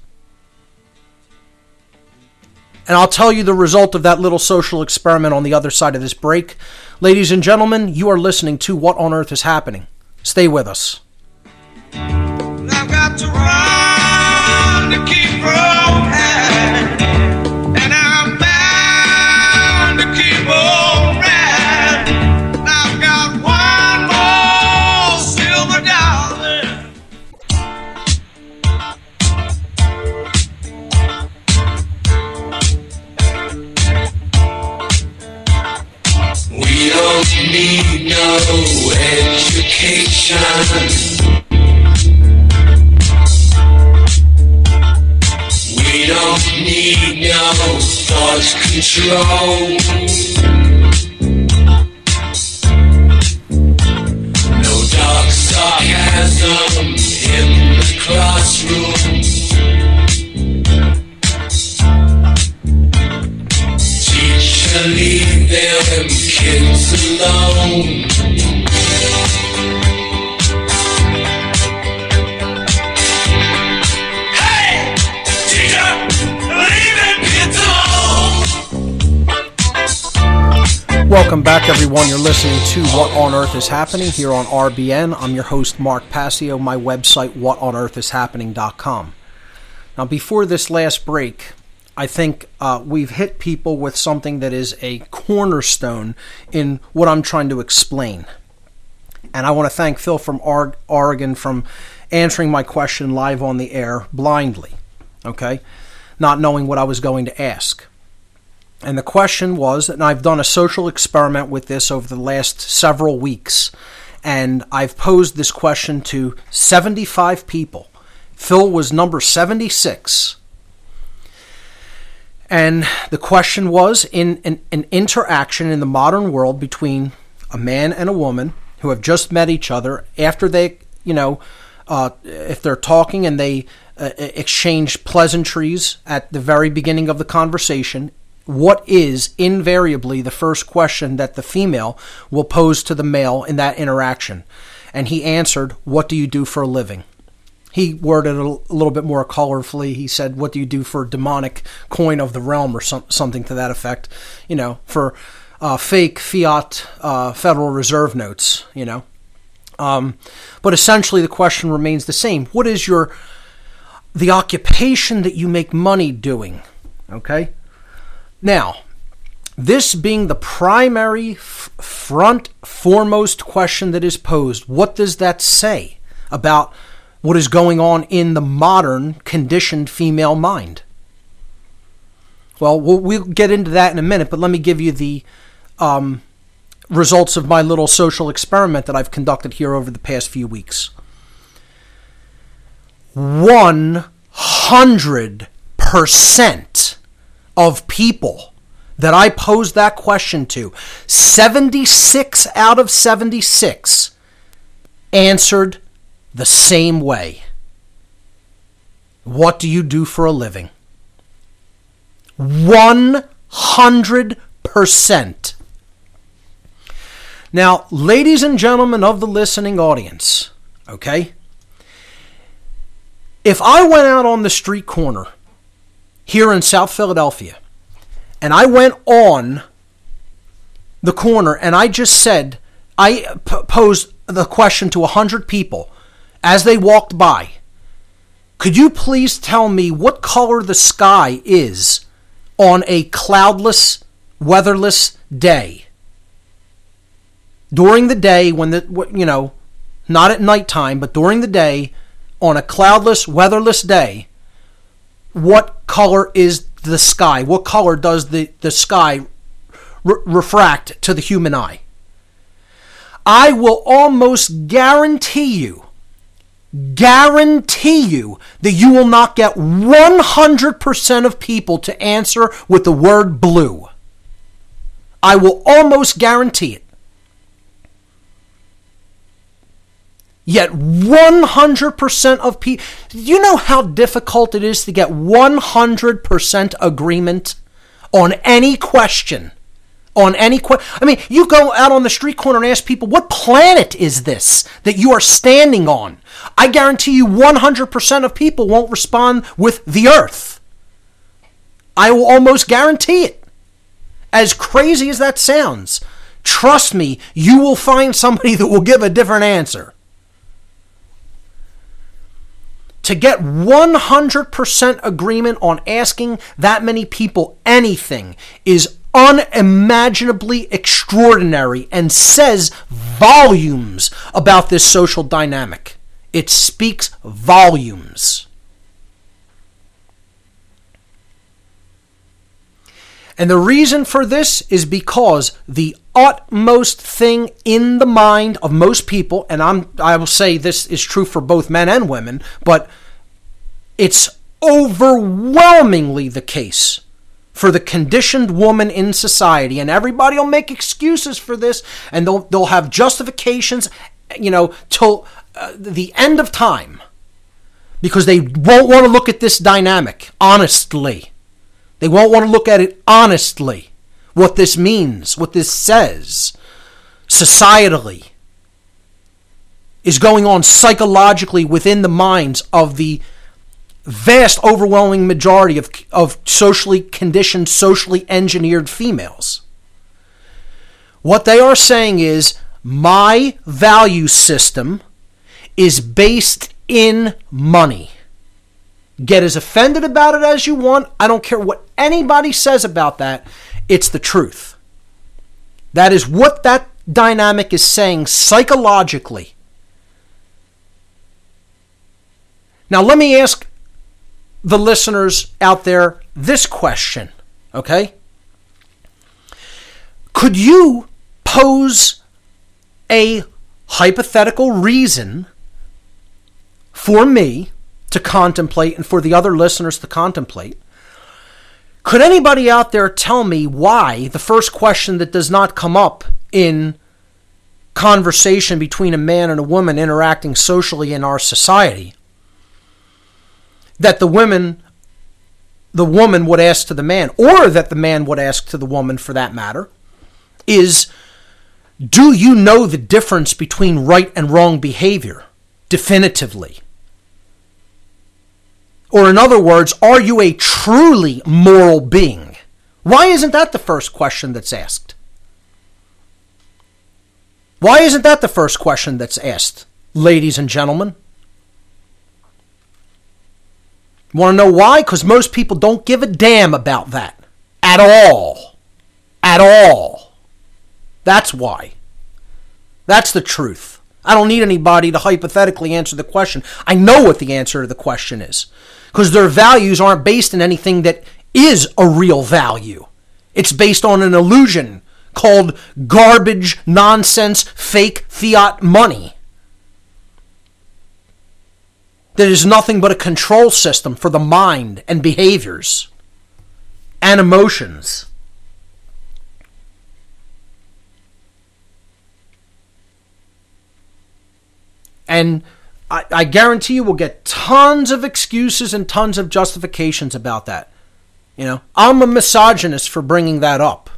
[SPEAKER 1] And I'll tell you the result of that little social experiment on the other side of this break. Ladies and gentlemen, you are listening to What on Earth is Happening. Stay with us.
[SPEAKER 3] Need no education. We don't need no thought control. No dark sarcasm in the classroom. Hey, teacher, leave them kids alone.
[SPEAKER 1] Welcome back, everyone. You're listening to What on Earth is Happening here on RBN. I'm your host, Mark Passio. My website, whatonearthishappening.com. Now, before this last break, I think uh, we've hit people with something that is a cornerstone in what I'm trying to explain. And I want to thank Phil from Oregon from answering my question live on the air blindly, okay? Not knowing what I was going to ask. And the question was, and I've done a social experiment with this over the last several weeks, and I've posed this question to 75 people. Phil was number 76. And the question was in an, an interaction in the modern world between a man and a woman who have just met each other after they, you know, uh, if they're talking and they uh, exchange pleasantries at the very beginning of the conversation, what is invariably the first question that the female will pose to the male in that interaction? And he answered, What do you do for a living? He worded it a little bit more colorfully. He said, What do you do for demonic coin of the realm or some, something to that effect? You know, for uh, fake fiat uh, Federal Reserve notes, you know. Um, but essentially, the question remains the same. What is your the occupation that you make money doing? Okay. Now, this being the primary f- front foremost question that is posed, what does that say about what is going on in the modern conditioned female mind? Well, we'll, get into that in a minute, but let me give you the um, results of my little social experiment that I've conducted here over the past few weeks. 100% of people that I posed that question to, 76 out of 76 answered the same way. What do you do for a living? 100%. Now, ladies and gentlemen of the listening audience, okay? If I went out on the street corner here in South Philadelphia and I went on the corner and I just said, I p- posed the question to 100 people as they walked by, could you please tell me what color the sky is on a cloudless, weatherless day? during the day when the you know, not at nighttime, but during the day on a cloudless, weatherless day, what color is the sky? What color does the, the sky re- refract to the human eye? I will almost guarantee you, guarantee you that you will not get 100% of people to answer with the word blue. I will almost guarantee it. Yet 100% of people, you know how difficult it is to get 100% agreement on any question? On any question. I mean, you go out on the street corner and ask people, what planet is this that you are standing on? I guarantee you 100% of people won't respond with the Earth. I will almost guarantee it. As crazy as that sounds, trust me, you will find somebody that will give a different answer. to get 100% agreement on asking that many people anything is unimaginably extraordinary and says volumes about this social dynamic. It speaks volumes. And the reason for this is because the utmost thing in the mind of most people, and I'm I will say this is true for both men and women, but it's overwhelmingly the case for the conditioned woman in society, and everybody will make excuses for this, and they'll they'll have justifications, you know, till uh, the end of time, because they won't want to look at this dynamic honestly. They won't want to look at it honestly. What this means, what this says, societally, is going on psychologically within the minds of the vast, overwhelming majority of, of socially conditioned, socially engineered females. What they are saying is my value system is based in money. Get as offended about it as you want. I don't care what anybody says about that. It's the truth. That is what that dynamic is saying psychologically. Now, let me ask the listeners out there this question, okay? Could you pose a hypothetical reason for me to contemplate and for the other listeners to contemplate? Could anybody out there tell me why the first question that does not come up in conversation between a man and a woman interacting socially in our society that the women the woman would ask to the man or that the man would ask to the woman for that matter is do you know the difference between right and wrong behavior definitively or, in other words, are you a truly moral being? Why isn't that the first question that's asked? Why isn't that the first question that's asked, ladies and gentlemen? Want to know why? Because most people don't give a damn about that. At all. At all. That's why. That's the truth. I don't need anybody to hypothetically answer the question. I know what the answer to the question is because their values aren't based in anything that is a real value. It's based on an illusion called garbage, nonsense, fake fiat money. That is nothing but a control system for the mind and behaviors and emotions. And I, I guarantee you we'll get tons of excuses and tons of justifications about that. You know, I'm a misogynist for bringing that up.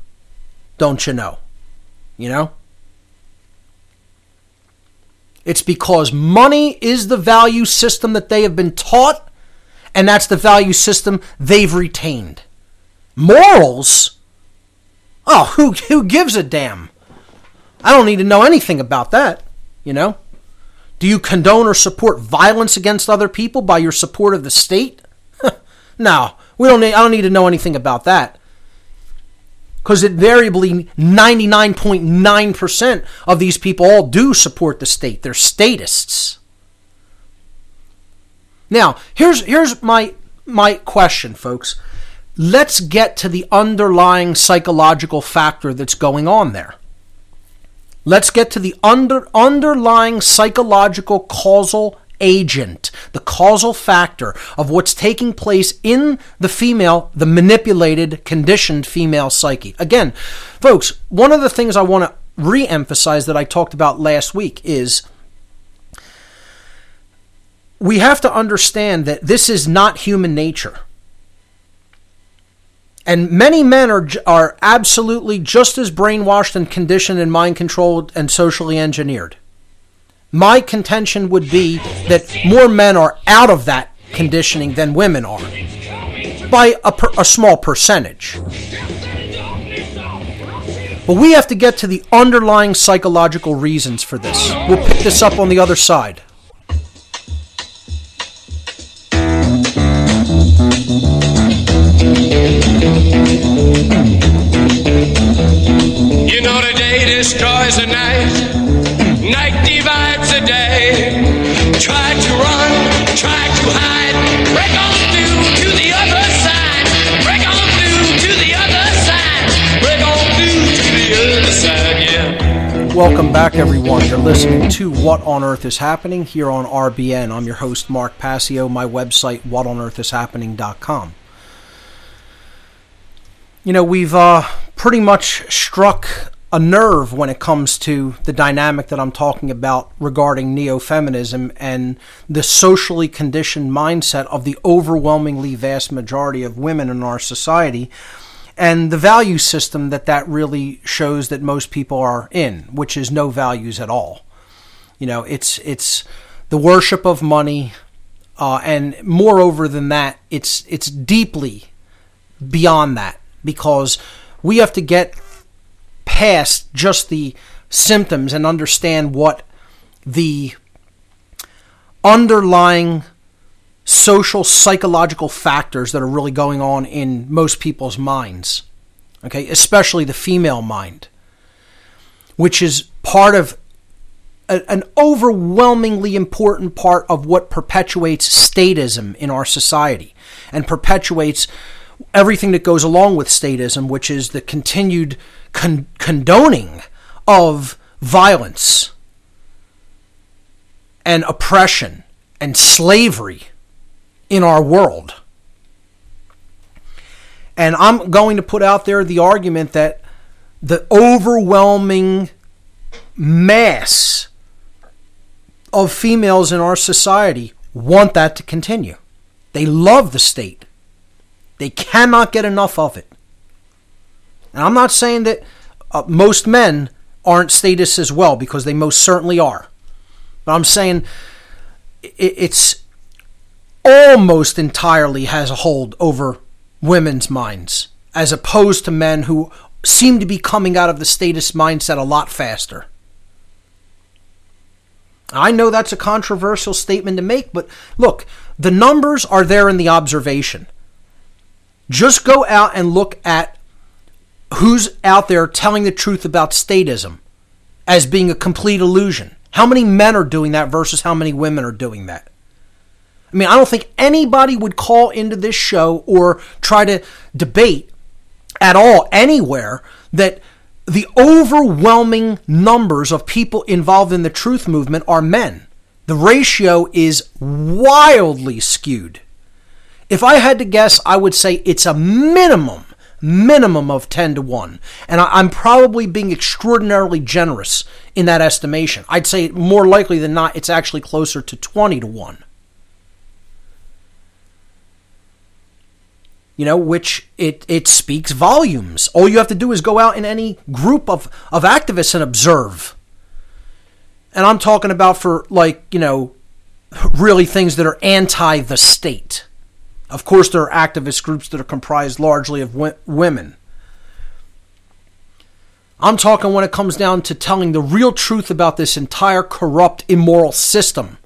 [SPEAKER 1] Don't you know? You know? It's because money is the value system that they have been taught, and that's the value system they've retained. Morals? Oh, who, who gives a damn? I don't need to know anything about that, you know? Do you condone or support violence against other people by your support of the state? no, we don't need, I don't need to know anything about that. Because invariably, 99.9% of these people all do support the state. They're statists. Now, here's, here's my, my question, folks. Let's get to the underlying psychological factor that's going on there. Let's get to the under, underlying psychological causal agent, the causal factor of what's taking place in the female, the manipulated, conditioned female psyche. Again, folks, one of the things I want to re emphasize that I talked about last week is we have to understand that this is not human nature. And many men are, are absolutely just as brainwashed and conditioned and mind controlled and socially engineered. My contention would be that more men are out of that conditioning than women are by a, per, a small percentage. But we have to get to the underlying psychological reasons for this. We'll pick this up on the other side.
[SPEAKER 3] You know the day destroys the night, night divides the day. Try to run, to hide, break on through to the other side, break on through to the other side, break on through to the other side, yeah.
[SPEAKER 1] Welcome back, everyone. You're listening to What on Earth is Happening here on RBN. I'm your host, Mark Passio. My website, whatonearthishappening.com. You know, we've uh, pretty much struck a nerve when it comes to the dynamic that I'm talking about regarding neo feminism and the socially conditioned mindset of the overwhelmingly vast majority of women in our society and the value system that that really shows that most people are in, which is no values at all. You know, it's it's the worship of money, uh, and moreover than that, it's it's deeply beyond that because we have to get past just the symptoms and understand what the underlying social psychological factors that are really going on in most people's minds okay? Especially the female mind which is part of a, an overwhelmingly important part of what perpetuates statism in our society and perpetuates everything that goes along with statism which is the continued con- condoning of violence and oppression and slavery in our world. And I'm going to put out there the argument that the overwhelming mass of females in our society want that to continue. They love the state. They cannot get enough of it. And I'm not saying that uh, most men aren't statists as well, because they most certainly are. But I'm saying it, it's almost entirely has a hold over women's minds, as opposed to men who seem to be coming out of the statist mindset a lot faster. I know that's a controversial statement to make, but look, the numbers are there in the observation. Just go out and look at who's out there telling the truth about statism as being a complete illusion. How many men are doing that versus how many women are doing that? I mean, I don't think anybody would call into this show or try to debate at all anywhere that the overwhelming numbers of people involved in the truth movement are men. The ratio is wildly skewed. If I had to guess, I would say it's a minimum, minimum of 10 to 1. And I- I'm probably being extraordinarily generous in that estimation. I'd say more likely than not, it's actually closer to 20 to 1. you know, which it, it speaks volumes. All you have to do is go out in any group of, of activists and observe. And I'm talking about for like, you know, really things that are anti the state. Of course, there are activist groups that are comprised largely of women. I'm talking when it comes down to telling the real truth about this entire corrupt, immoral system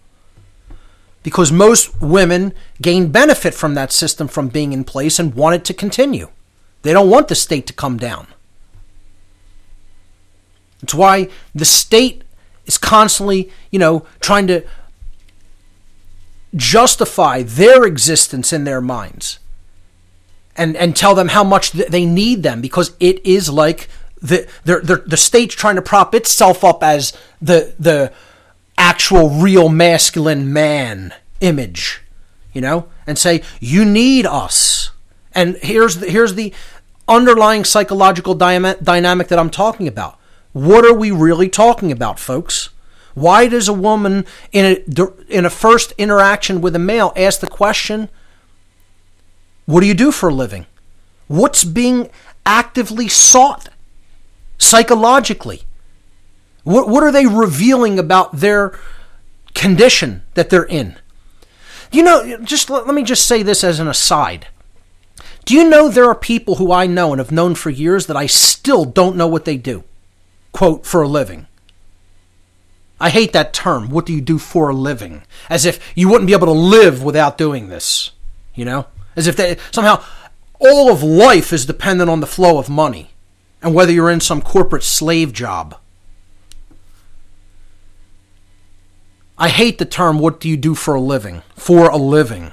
[SPEAKER 1] because most women gain benefit from that system from being in place and want it to continue. They don't want the state to come down. It's why the state is constantly, you know, trying to justify their existence in their minds and and tell them how much th- they need them because it is like the they're, they're, the state's trying to prop itself up as the the actual real masculine man image you know and say you need us. And here's the, here's the underlying psychological dyma- dynamic that I'm talking about. What are we really talking about folks why does a woman in a in a first interaction with a male ask the question what do you do for a living? What's being actively sought psychologically? What, what are they revealing about their condition that they're in? You know, just let, let me just say this as an aside. Do you know there are people who I know and have known for years that I still don't know what they do? Quote, for a living. I hate that term. What do you do for a living? As if you wouldn't be able to live without doing this. You know? As if they, somehow all of life is dependent on the flow of money and whether you're in some corporate slave job. I hate the term, what do you do for a living? For a living.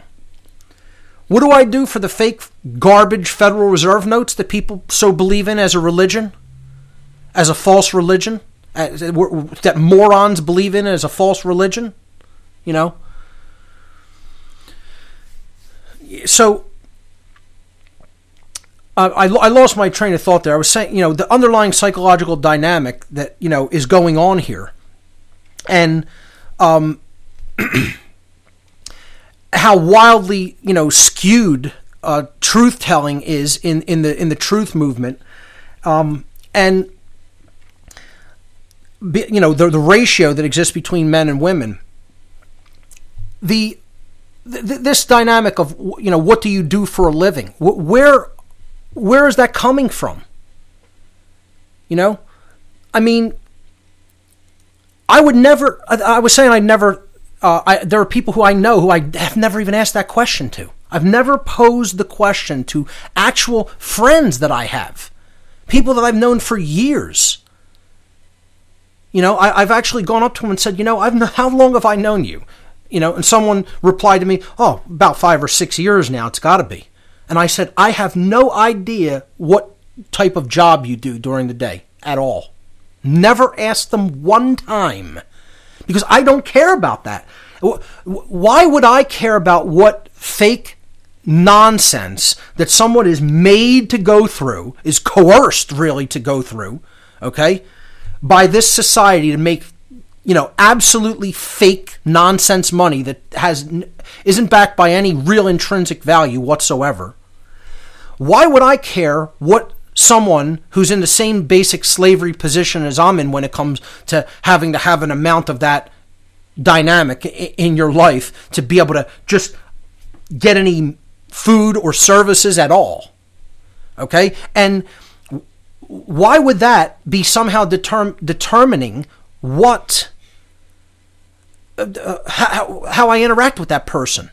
[SPEAKER 1] What do I do for the fake garbage Federal Reserve notes that people so believe in as a religion? As a false religion? That morons believe in as a false religion? You know? so uh, I, I lost my train of thought there. I was saying, you know, the underlying psychological dynamic that you know is going on here, and um, how wildly you know skewed uh, truth telling is in, in the in the truth movement, um, and you know the the ratio that exists between men and women. The th- this dynamic of you know what do you do for a living? Where where is that coming from? You know, I mean, I would never. I, I was saying I never. Uh, I, there are people who I know who I have never even asked that question to. I've never posed the question to actual friends that I have, people that I've known for years. You know, I, have actually gone up to them and said, you know, I've how long have I known you? you know, and someone replied to me, oh, about five or six years now, it's got to be. And I said, I have no idea what type of job you do during the day at all. Never asked them one time because I don't care about that. Why would I care about what fake nonsense that someone is made to go through, is coerced really to go through, okay, by this society to make you know, absolutely fake nonsense money that has isn't backed by any real intrinsic value whatsoever. Why would I care what someone who's in the same basic slavery position as I'm in when it comes to having to have an amount of that dynamic in your life to be able to just get any food or services at all? Okay? And why would that be somehow determ- determining what uh, how, how I interact with that person.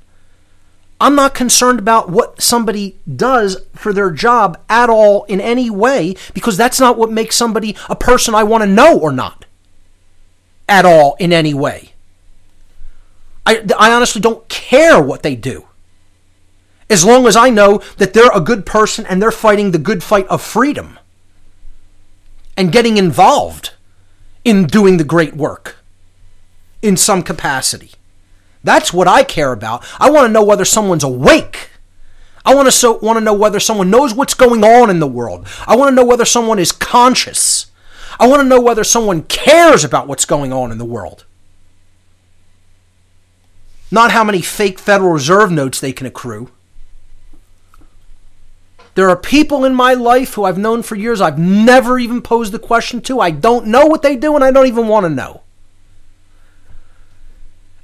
[SPEAKER 1] I'm not concerned about what somebody does for their job at all in any way because that's not what makes somebody a person I want to know or not at all in any way. I, I honestly don't care what they do. As long as I know that they're a good person and they're fighting the good fight of freedom and getting involved in doing the great work in some capacity. That's what I care about. I want to know whether someone's awake. I want to so, want to know whether someone knows what's going on in the world. I want to know whether someone is conscious. I want to know whether someone cares about what's going on in the world. Not how many fake Federal Reserve notes they can accrue. There are people in my life who I've known for years I've never even posed the question to. I don't know what they do and I don't even want to know.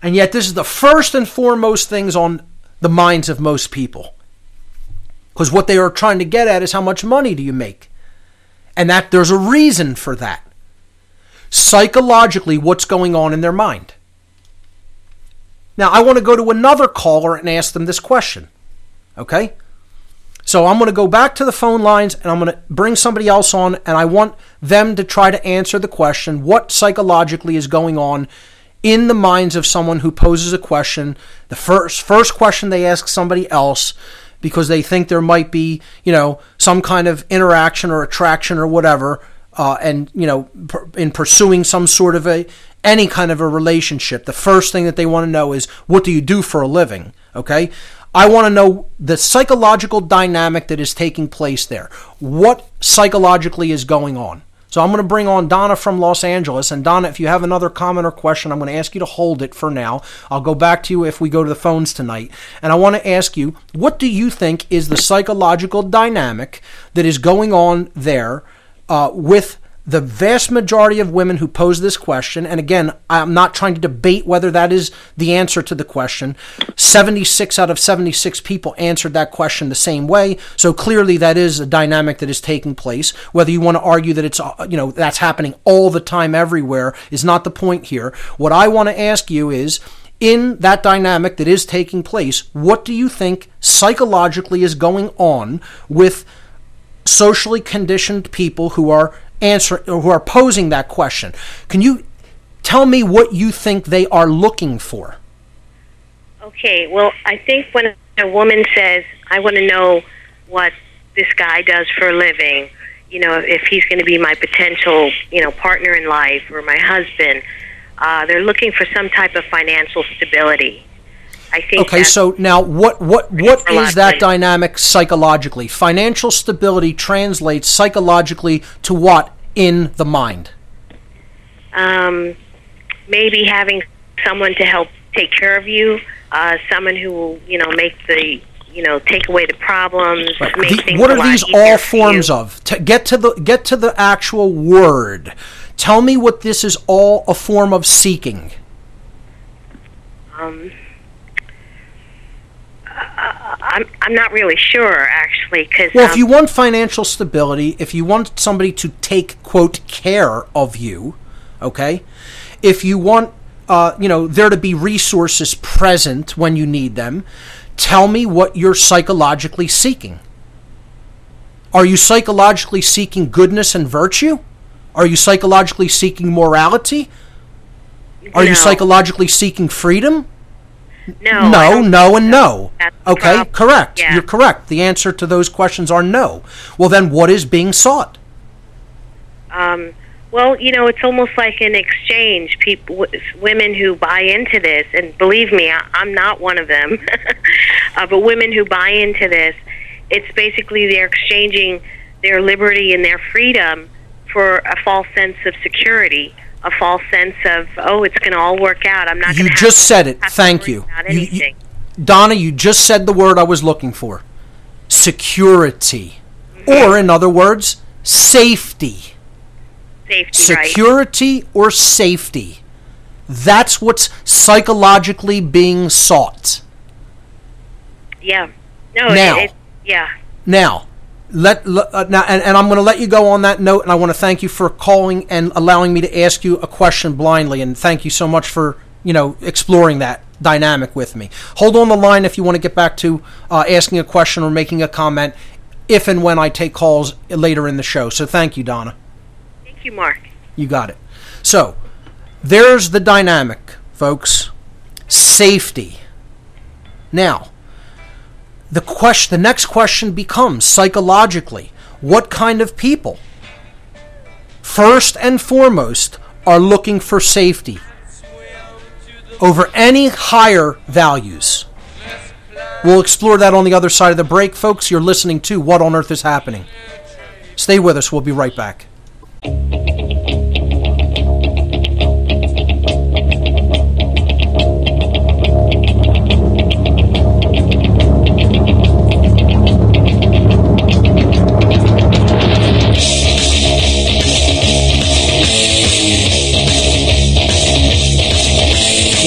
[SPEAKER 1] And yet, this is the first and foremost things on the minds of most people. Because what they are trying to get at is how much money do you make? And that there's a reason for that. Psychologically, what's going on in their mind? Now, I want to go to another caller and ask them this question. Okay? So I'm going to go back to the phone lines and I'm going to bring somebody else on and I want them to try to answer the question what psychologically is going on in the minds of someone who poses a question. The first first question they ask somebody else because they think there might be, you know, some kind of interaction or attraction or whatever uh, and you know per, in pursuing some sort of a any kind of a relationship. The first thing that they want to know is what do you do for a living? Okay i want to know the psychological dynamic that is taking place there. What psychologically is going on? So i'm going to bring on donna from los angeles and donna if you have another comment or question i'm going to ask you to hold it for now. I'll go back to you if we go to the phones tonight. And i want to ask you what do you think is the psychological dynamic that is going on there uh, with the vast majority of women who pose this question, and again, I'm not trying to debate whether that is the answer to the question. 76 out of 76 people answered that question the same way, so clearly that is a dynamic that is taking place. Whether you want to argue that it's, uh, you know, that's happening all the time everywhere is not the point here. What I want to ask you is, in that dynamic that is taking place, what do you think psychologically is going on with socially conditioned people who are answering who are posing that question. Can you tell me what you think they are looking for?
[SPEAKER 4] Okay, well, I think when a woman says, "I want to know what this guy does for a living," you know, if he's going to be my potential, you know, partner in life or my husband, uh, they're looking for some type of financial stability. I think.
[SPEAKER 1] Okay, so now what what what is that dynamic psychologically? Financial stability translates psychologically to what in the mind?
[SPEAKER 4] um, maybe having someone to help take care of you, uh, someone who will, you know, make the, you know, take away the problems. Make
[SPEAKER 1] The- what are these all forms of? To get to the get to the actual word. Tell me what this is all a form of seeking.
[SPEAKER 4] Um, uh, I'm I'm not really sure actually because
[SPEAKER 1] Well, if you want financial stability, if you want somebody to take quote care of you, okay, if you want uh, you know there to be resources present when you need them, tell me what you're psychologically seeking. Are you psychologically seeking goodness and virtue? Are you psychologically seeking morality? Are you psychologically seeking freedom?
[SPEAKER 4] No,
[SPEAKER 1] no, no, and no. Okay, correct.
[SPEAKER 4] Yeah.
[SPEAKER 1] You're correct. The answer to those questions are no. Well, then what is being sought?
[SPEAKER 4] Um, well, you know, it's almost like an exchange. People, w- women who buy into this, and believe me, I, I'm not one of them. uh, but women who buy into this, it's basically they're exchanging their liberty and their freedom for a false sense of security, a false sense of oh, it's going to all work out. I'm not.
[SPEAKER 1] You just said it. Thank you. You- you- Donna, you just said the word I was looking for security. Or, in other words, safety.
[SPEAKER 4] Safety, right?
[SPEAKER 1] Security or safety. That's what's psychologically being sought.
[SPEAKER 4] Yeah. No.
[SPEAKER 1] Now.
[SPEAKER 4] It, it, yeah.
[SPEAKER 1] Now, let, uh, now, and, and I'm going to let you go on that note, and I want to thank you for calling and allowing me to ask you a question blindly, and thank you so much for you know exploring that dynamic with me. Hold on the line if you want to get back to uh, asking a question or making a comment, if and when I take calls later in the show. So thank you, Donna.
[SPEAKER 4] Thank you, Mark.
[SPEAKER 1] You got it. So, there's the dynamic, folks. Safety. Now, the question the next question becomes psychologically, what kind of people first and foremost are looking for safety over any higher values? We'll explore that on the other side of the break, folks. You're listening to What on Earth is Happening. Stay with us. We'll be right back.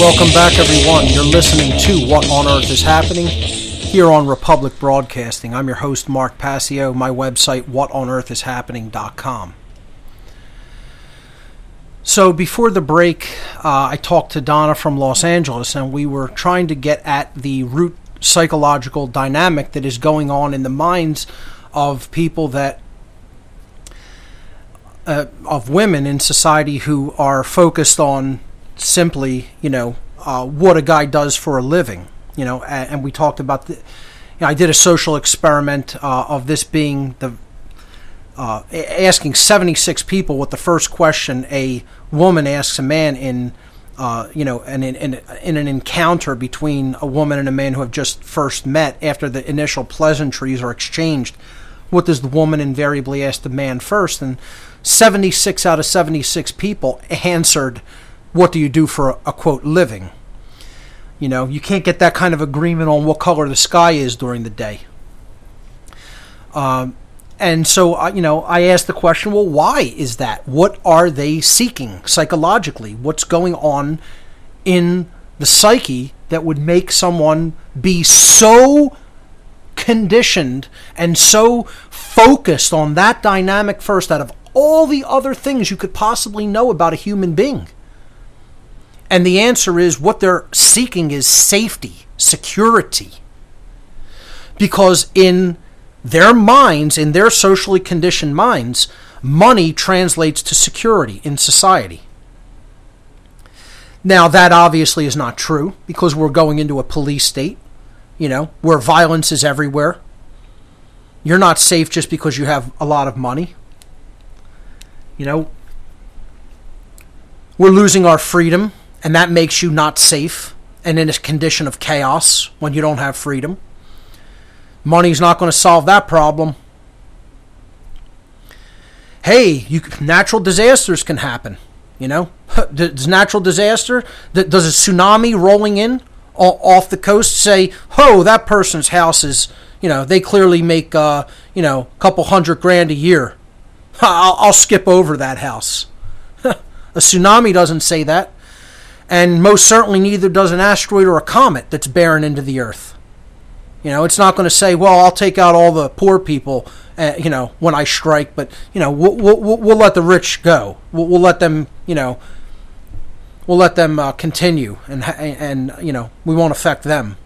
[SPEAKER 1] Welcome back, everyone. You're listening to What on Earth is Happening here on Republic Broadcasting. I'm your host, Mark Passio. My website, is whatonearthishappening.com. So, before the break, uh, I talked to Donna from Los Angeles, and we were trying to get at the root psychological dynamic that is going on in the minds of people that uh, of women in society who are focused on simply, you know, uh, what a guy does for a living. You know, and, and we talked about the. You know, I did a social experiment uh, of this being the uh, asking 76 people what the first question a woman asks a man in uh, you know, in, in, in an encounter between a woman and a man who have just first met after the initial pleasantries are exchanged, what does the woman invariably ask the man first? And 76 out of 76 people answered, What do you do for a, a quote living? You know, you can't get that kind of agreement on what color the sky is during the day. Um, and so, uh, you know, I asked the question, well, why is that? What are they seeking psychologically? What's going on in the psyche that would make someone be so conditioned and so focused on that dynamic first out of all the other things you could possibly know about a human being? And the answer is what they're seeking is safety, security. Because in their minds, in their socially conditioned minds, money translates to security in society. Now, that obviously is not true because we're going into a police state, you know, where violence is everywhere. You're not safe just because you have a lot of money. You know, we're losing our freedom, and that makes you not safe and in a condition of chaos when you don't have freedom. Money's not going to solve that problem. Hey, you, natural disasters can happen. You know, does natural disaster, does a tsunami rolling in off the coast say, "Oh, that person's house is," you know, they clearly make, uh, you know, a couple hundred grand a year. I'll, I'll skip over that house. a tsunami doesn't say that, and most certainly neither does an asteroid or a comet that's bearing into the Earth. You know, it's not going to say, "Well, I'll take out all the poor people," uh, you know, when I strike. But you know, we'll we'll, we'll let the rich go. We'll, we'll let them, you know, we'll let them uh, continue, and and you know, we won't affect them.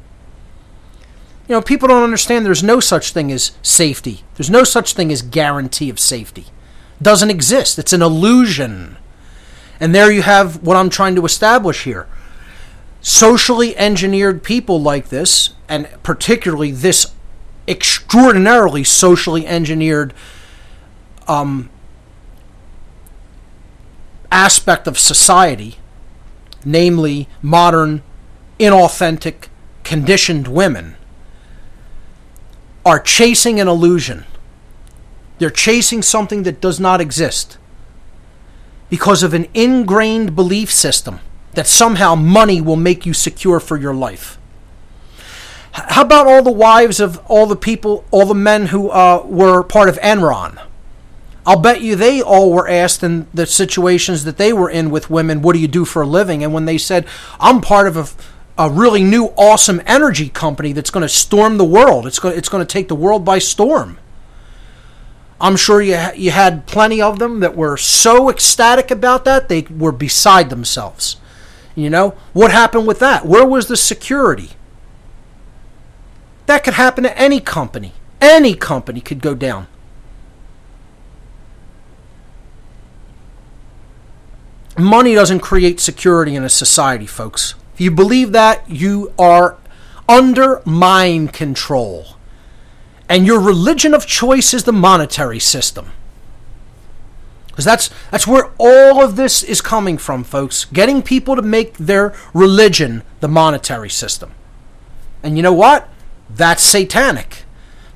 [SPEAKER 1] You know, people don't understand. There's no such thing as safety. There's no such thing as guarantee of safety. Doesn't exist. It's an illusion. And there you have what I'm trying to establish here socially engineered people like this, and particularly this extraordinarily socially engineered um, aspect of society, namely modern, inauthentic, conditioned women, are chasing an illusion. They're chasing something that does not exist because of an ingrained belief system that somehow money will make you secure for your life. How about all the wives of all the people, all the men who uh, were part of Enron? I'll bet you they all were asked in the situations that they were in with women, what do you do for a living? And when they said, I'm part of a, a really new, awesome energy company that's going to storm the world, it's going, it's going to take the world by storm. I'm sure you, you had plenty of them that were so ecstatic about that, they were beside themselves. You know, what happened with that? Where was the security? That could happen to any company. Any company could go down. Money doesn't create security in a society, folks. If you believe that, you are under mind control. And your religion of choice is the monetary system. Because that's, that's where all of this is coming from, folks. Getting people to make their religion the monetary system. And you know what? That's satanic.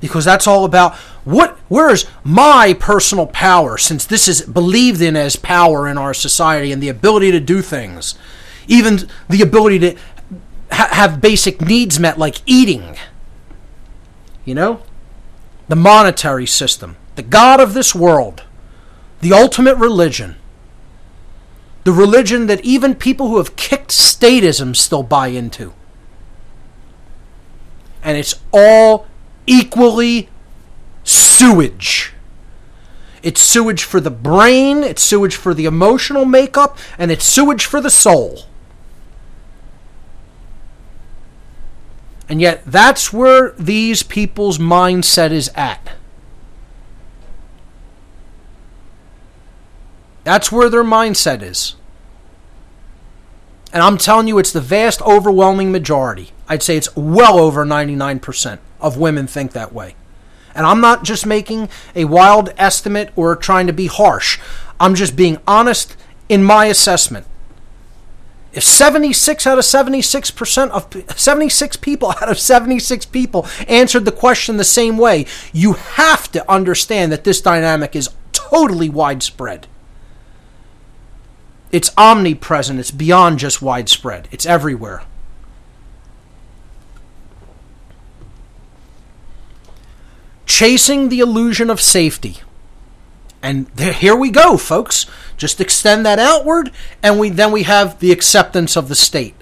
[SPEAKER 1] Because that's all about what where's my personal power since this is believed in as power in our society and the ability to do things. Even the ability to ha- have basic needs met like eating. You know? The monetary system, the god of this world the ultimate religion, the religion that even people who have kicked statism still buy into. And it's all equally sewage. It's sewage for the brain, it's sewage for the emotional makeup, and it's sewage for the soul. And yet, that's where these people's mindset is at. That's where their mindset is. And I'm telling you, it's the vast, overwhelming majority. I'd say it's well over 99% of women think that way. And I'm not just making a wild estimate or trying to be harsh. I'm just being honest in my assessment. If 76 out of 76% of 76 people out of 76 people answered the question the same way, you have to understand that this dynamic is totally widespread. It's omnipresent, it's beyond just widespread, it's everywhere. Chasing the illusion of safety. And there, here we go, folks. Just extend that outward, and we then we have the acceptance of the state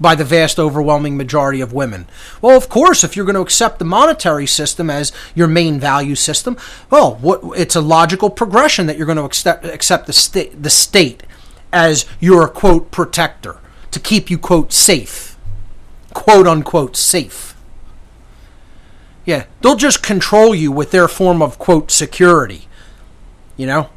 [SPEAKER 1] by the vast overwhelming majority of women. Well, of course, if you're going to accept the monetary system as your main value system, well, what, it's a logical progression that you're going to accept, accept the, sta- the state as your quote protector to keep you quote safe, quote unquote safe. Yeah, they'll just control you with their form of quote security. You know?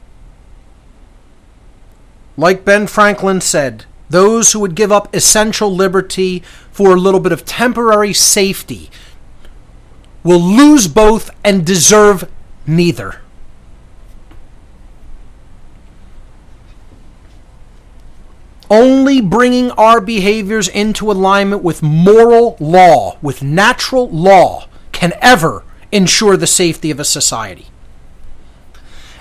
[SPEAKER 1] Like Ben Franklin said, those who would give up essential liberty for a little bit of temporary safety will lose both and deserve neither. Only bringing our behaviors into alignment with moral law, with natural law, can ever ensure the safety of a society.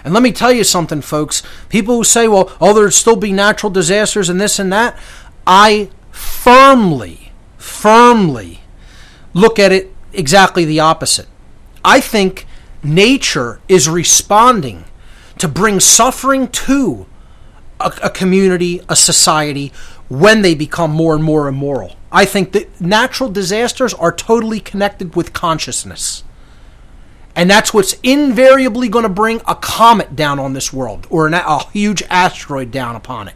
[SPEAKER 1] And let me tell you something, folks. People who say, well, oh, there'd still be natural disasters and this and that, I firmly, firmly look at it exactly the opposite. I think nature is responding to bring suffering to a, a community, a society, when they become more and more immoral. I think that natural disasters are totally connected with consciousness. And that's what's invariably going to bring a comet down on this world or an, a huge asteroid down upon it.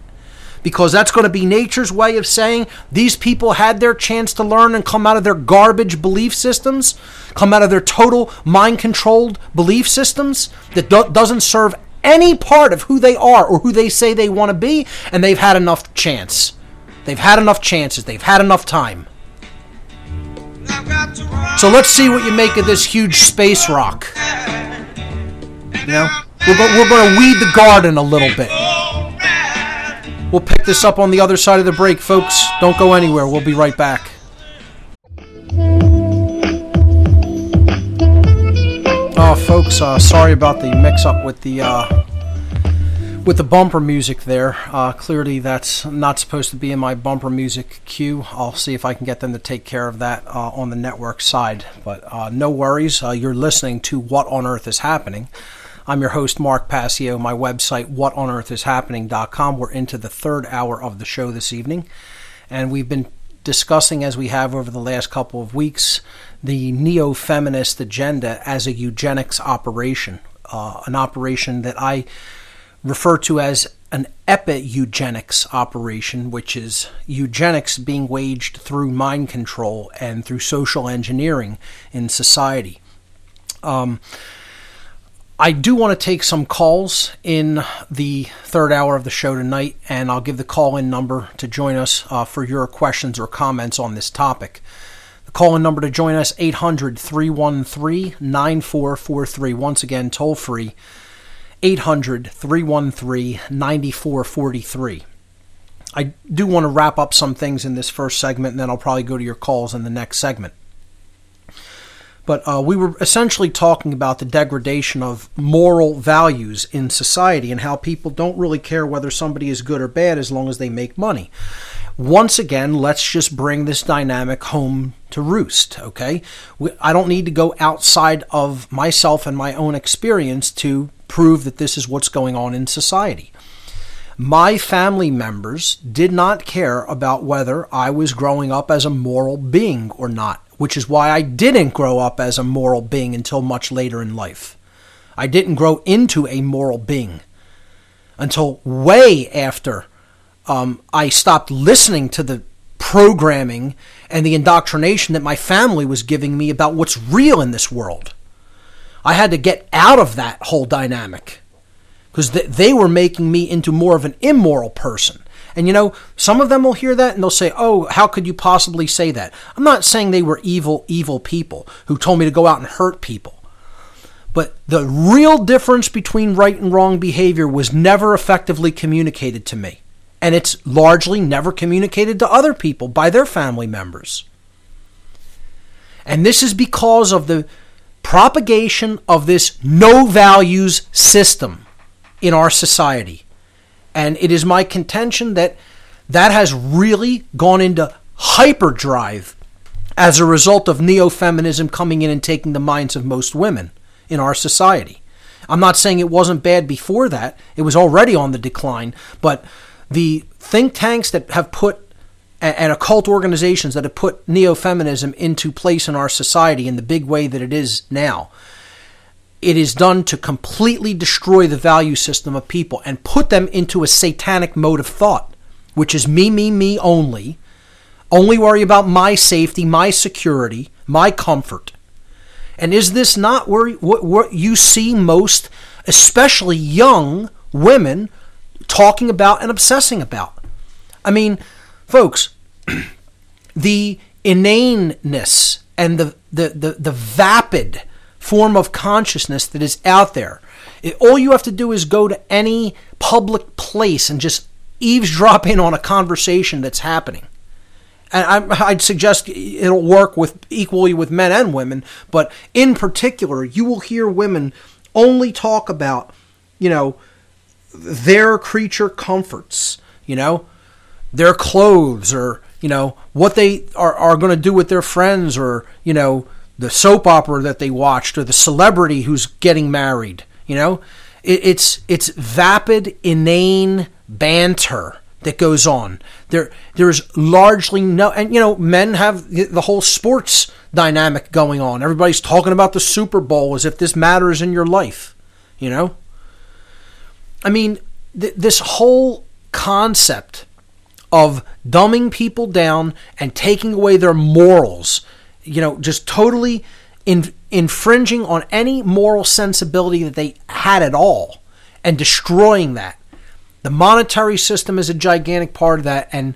[SPEAKER 1] Because that's going to be nature's way of saying these people had their chance to learn and come out of their garbage belief systems, come out of their total mind controlled belief systems that do- doesn't serve any part of who they are or who they say they want to be, and they've had enough chance. They've had enough chances, they've had enough time. So let's see what you make of this huge space rock. You know, we're, go- we're going to weed the garden a little bit. We'll pick this up on the other side of the break, folks. Don't go anywhere. We'll be right back. Oh, folks, uh, sorry about the mix-up with the uh, with the bumper music there. Uh, clearly, that's not supposed to be in my bumper music queue. I'll see if I can get them to take care of that uh, on the network side. But uh, no worries. Uh, you're listening to What on Earth is Happening. I'm your host, Mark Passio. My website, whatonearthishappening.com. We're into the third hour of the show this evening. And we've been discussing, as we have over the last couple of weeks, the neo feminist agenda as a eugenics operation. Uh, an operation that I refer to as an epi-eugenics operation, which is eugenics being waged through mind control and through social engineering in society. Um, I do want to take some calls in the third hour of the show tonight, and I'll give the call in number to join us uh, for your questions or comments on this topic. The call in number to join us 800 313 9443. Once again, toll free 800 313 9443. I do want to wrap up some things in this first segment, and then I'll probably go to your calls in the next segment. But uh, we were essentially talking about the degradation of moral values in society and how people don't really care whether somebody is good or bad as long as they make money. Once again, let's just bring this dynamic home to roost, okay? I don't need to go outside of myself and my own experience to prove that this is what's going on in society. My family members did not care about whether I was growing up as a moral being or not which is why I didn't grow up as a moral being until much later in life. I didn't grow into a moral being until way after um, I stopped listening to the programming and the indoctrination that my family was giving me about what's real in this world. I had to get out of that whole dynamic because they were making me into more of an immoral person. And you know, some of them will hear that and they'll say, Oh, how could you possibly say that? I'm not saying they were evil, evil people who told me to go out and hurt people. But the real difference between right and wrong behavior was never effectively communicated to me. And it's largely never communicated to other people by their family members. And this is because of the propagation of this no values system in our society. And it is my contention that that has really gone into hyperdrive as a result of neo feminism coming in and taking the minds of most women in our society. I'm not saying it wasn't bad before that, it was already on the decline, but the think tanks that have put and occult organizations that have put neo feminism into place in our society in the big way that it is now it is done to completely destroy the value system of people and put them into a satanic mode of thought, which is me, me, me only. Only worry about my safety, my security, my comfort. And is this not where what, what you see most, especially young women, talking about and obsessing about? I mean, folks, the inaneness and the, the, the, the vapid form of consciousness that is out there. It, all you have to do is go to any public place and just eavesdrop in on a conversation that's happening. And I, I'd suggest it'll work with equally with men and women, but in particular, you will hear women only talk about, you know, their creature comforts, you know, their clothes or, you know, what they are, are going to do with their friends or, you know, the soap opera that they watched or the celebrity who's getting married. You know, it, it's it's vapid, inane banter that goes on. There there's largely no, and you know, men have the whole sports dynamic going on. Everybody's talking about the Super Bowl as if this matters in your life. You know, I mean, th- this whole concept of dumbing people down and taking away their morals you know, just totally in, infringing on any moral sensibility that they had at all and destroying that. The monetary system is a gigantic part of that, and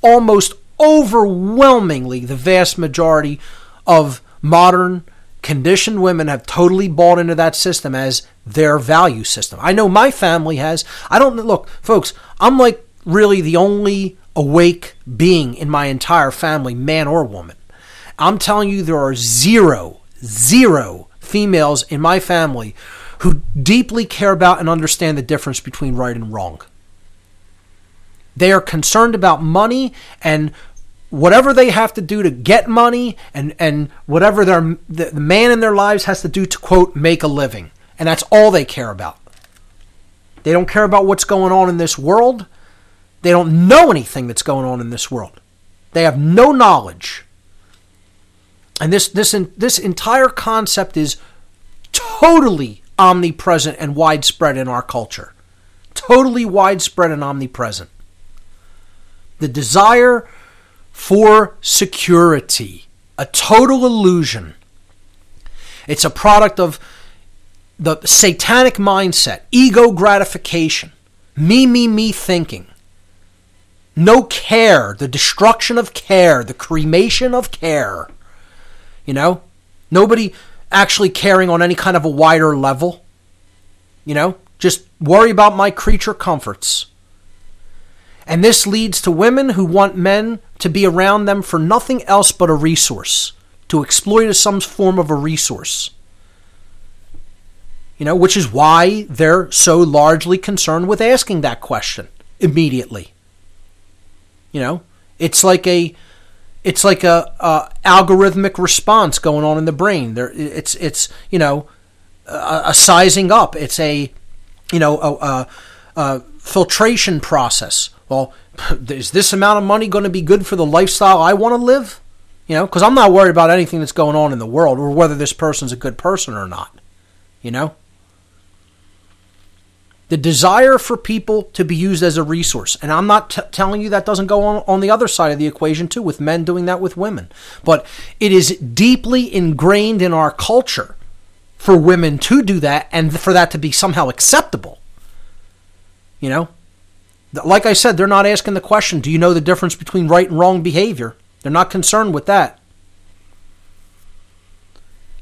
[SPEAKER 1] almost overwhelmingly, the vast majority of modern conditioned women have totally bought into that system as their value system. I know my family has. I don't look, folks, I'm like really the only awake being in my entire family, man or woman. I'm telling you, there are zero, zero females in my family who deeply care about and understand the difference between right and wrong. They are concerned about money and whatever they have to do to get money and, and whatever their, the, man in their lives has to do to, quote, make a living. And that's all they care about. They don't care about what's going on in this world. They don't know anything that's going on in this world. They have no knowledge. And this this this entire concept is totally omnipresent and widespread in our culture. Totally widespread and omnipresent. The desire for security, a total illusion. It's a product of the satanic mindset, ego gratification, me, me, me thinking. No care, the destruction of care, the cremation of care. You know? Nobody actually caring on any kind of a wider level. You know? Just worry about my creature comforts. And this leads to women who want men to be around them for nothing else but a resource, to exploit as some form of a resource. You know, which is why they're so largely concerned with asking that question immediately. You know, it's like a it's like a, a, algorithmic response going on in the brain. There, it's it's you know a, a sizing up. It's a you know a, a, filtration process. Well, is this amount of money going to be good for the lifestyle I want to live? You know, because I'm not worried about anything that's going on in the world or whether this person's a good person or not. You know. The desire for people to be used as a resource. And I'm not t- telling you that doesn't go on on the other side of the equation too, with men doing that with women. But it is deeply ingrained in our culture for women to do that and for that to be somehow acceptable. You know? Like I said, they're not asking the question, do you know the difference between right and wrong behavior? They're not concerned with that.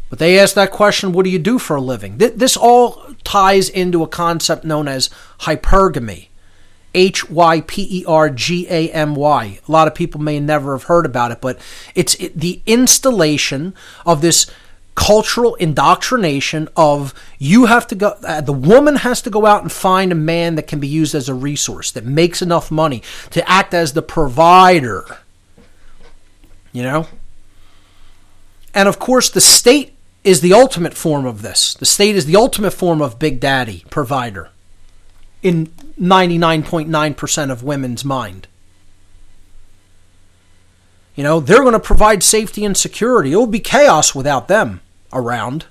[SPEAKER 1] But they ask that question, what do you do for a living? Th- This all ties into a concept known as hypergamy. H Y P E R G A M Y. A lot of people may never have heard about it, but it's it, the installation of this cultural indoctrination of you have to go uh, the woman has to go out and find a man that can be used as a resource that makes enough money to act as the provider you know? And of course the state is the ultimate form of this. The state is the ultimate form of big daddy provider in 99.9% of women's mind. You know, they're going to provide safety and security. It will be chaos without them around.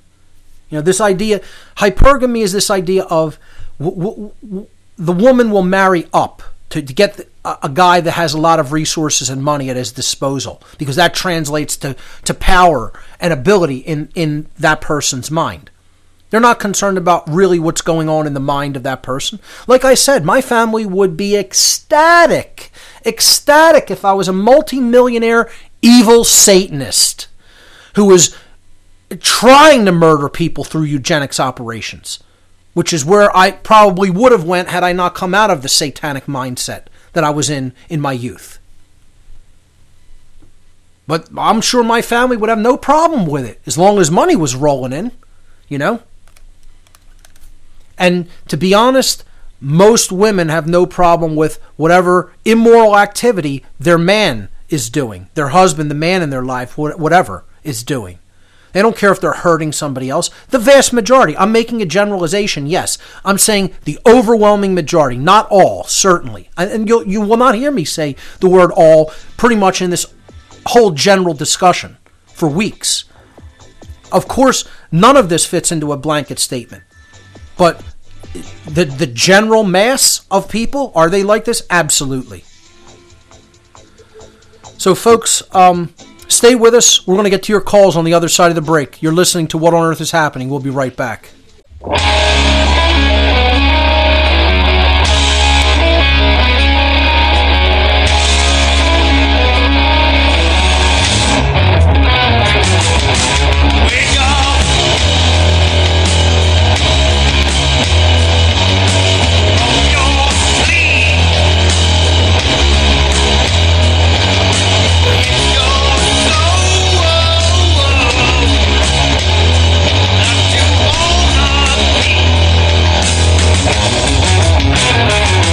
[SPEAKER 1] You know, this idea, hypergamy is this idea of w- w- w- the woman will marry up to, to get a, a guy that has a lot of resources and money at his disposal because that translates to, to power and ability in, in that person's mind. They're not concerned about really what's going on in the mind of that person. Like I said, my family would be ecstatic, ecstatic if I was a multimillionaire evil Satanist who was trying to murder people through eugenics operations, which is where I probably would have went had I not come out of the satanic mindset that I was in in my youth. But I'm sure my family would have no problem with it as long as money was rolling in, you know? And to be honest, most women have no problem with whatever immoral activity their man is doing, their husband, the man in their life, whatever, is doing. They don't care if they're hurting somebody else. The vast majority. I'm making a generalization, yes. I'm saying the overwhelming majority, not all, certainly. And, you'll, you will not hear me say the word all pretty much in this whole general discussion for weeks. Of course, none of this fits into a blanket statement. But the the general mass of people are they like this? Absolutely. So, folks, um, stay with us. We're going to get to your calls on the other side of the break. You're listening to What on Earth is Happening. We'll be right back.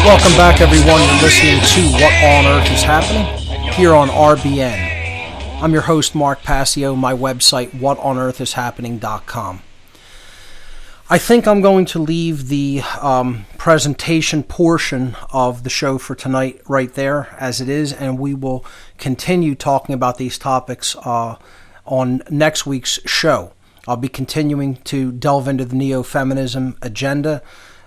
[SPEAKER 1] Welcome back, everyone. You're listening to What on Earth is Happening here on RBN. I'm your host, Mark Passio. My website, whatonearthishappening.com. I think I'm going to leave the um, presentation portion of the show for tonight right there as it is, and we will continue talking about these topics uh, on next week's show. I'll be continuing to delve into the neo feminism agenda,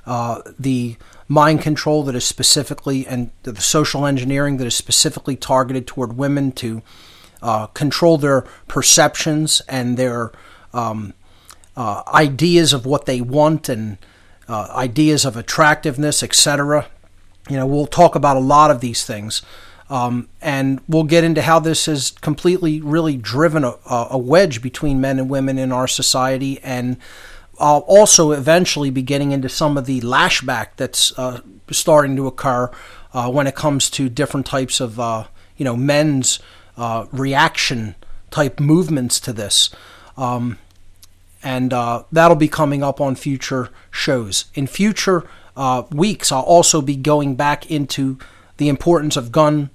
[SPEAKER 1] uh, the mind control that is specifically, and the social engineering that is specifically targeted toward women to uh, control their perceptions and their um, uh, ideas of what they want and uh, ideas of attractiveness, etc. You know, we'll talk about a lot of these things. Um, and we'll get into how this has completely, really driven a, a wedge between men and women in our society. And I'll also eventually be getting into some of the lashback that's uh, starting to occur uh, when it comes to different types of, uh, you know, men's uh, reaction type movements to this. Um, and uh, that'll be coming up on future shows. In future uh, weeks, I'll also be going back into the importance of gun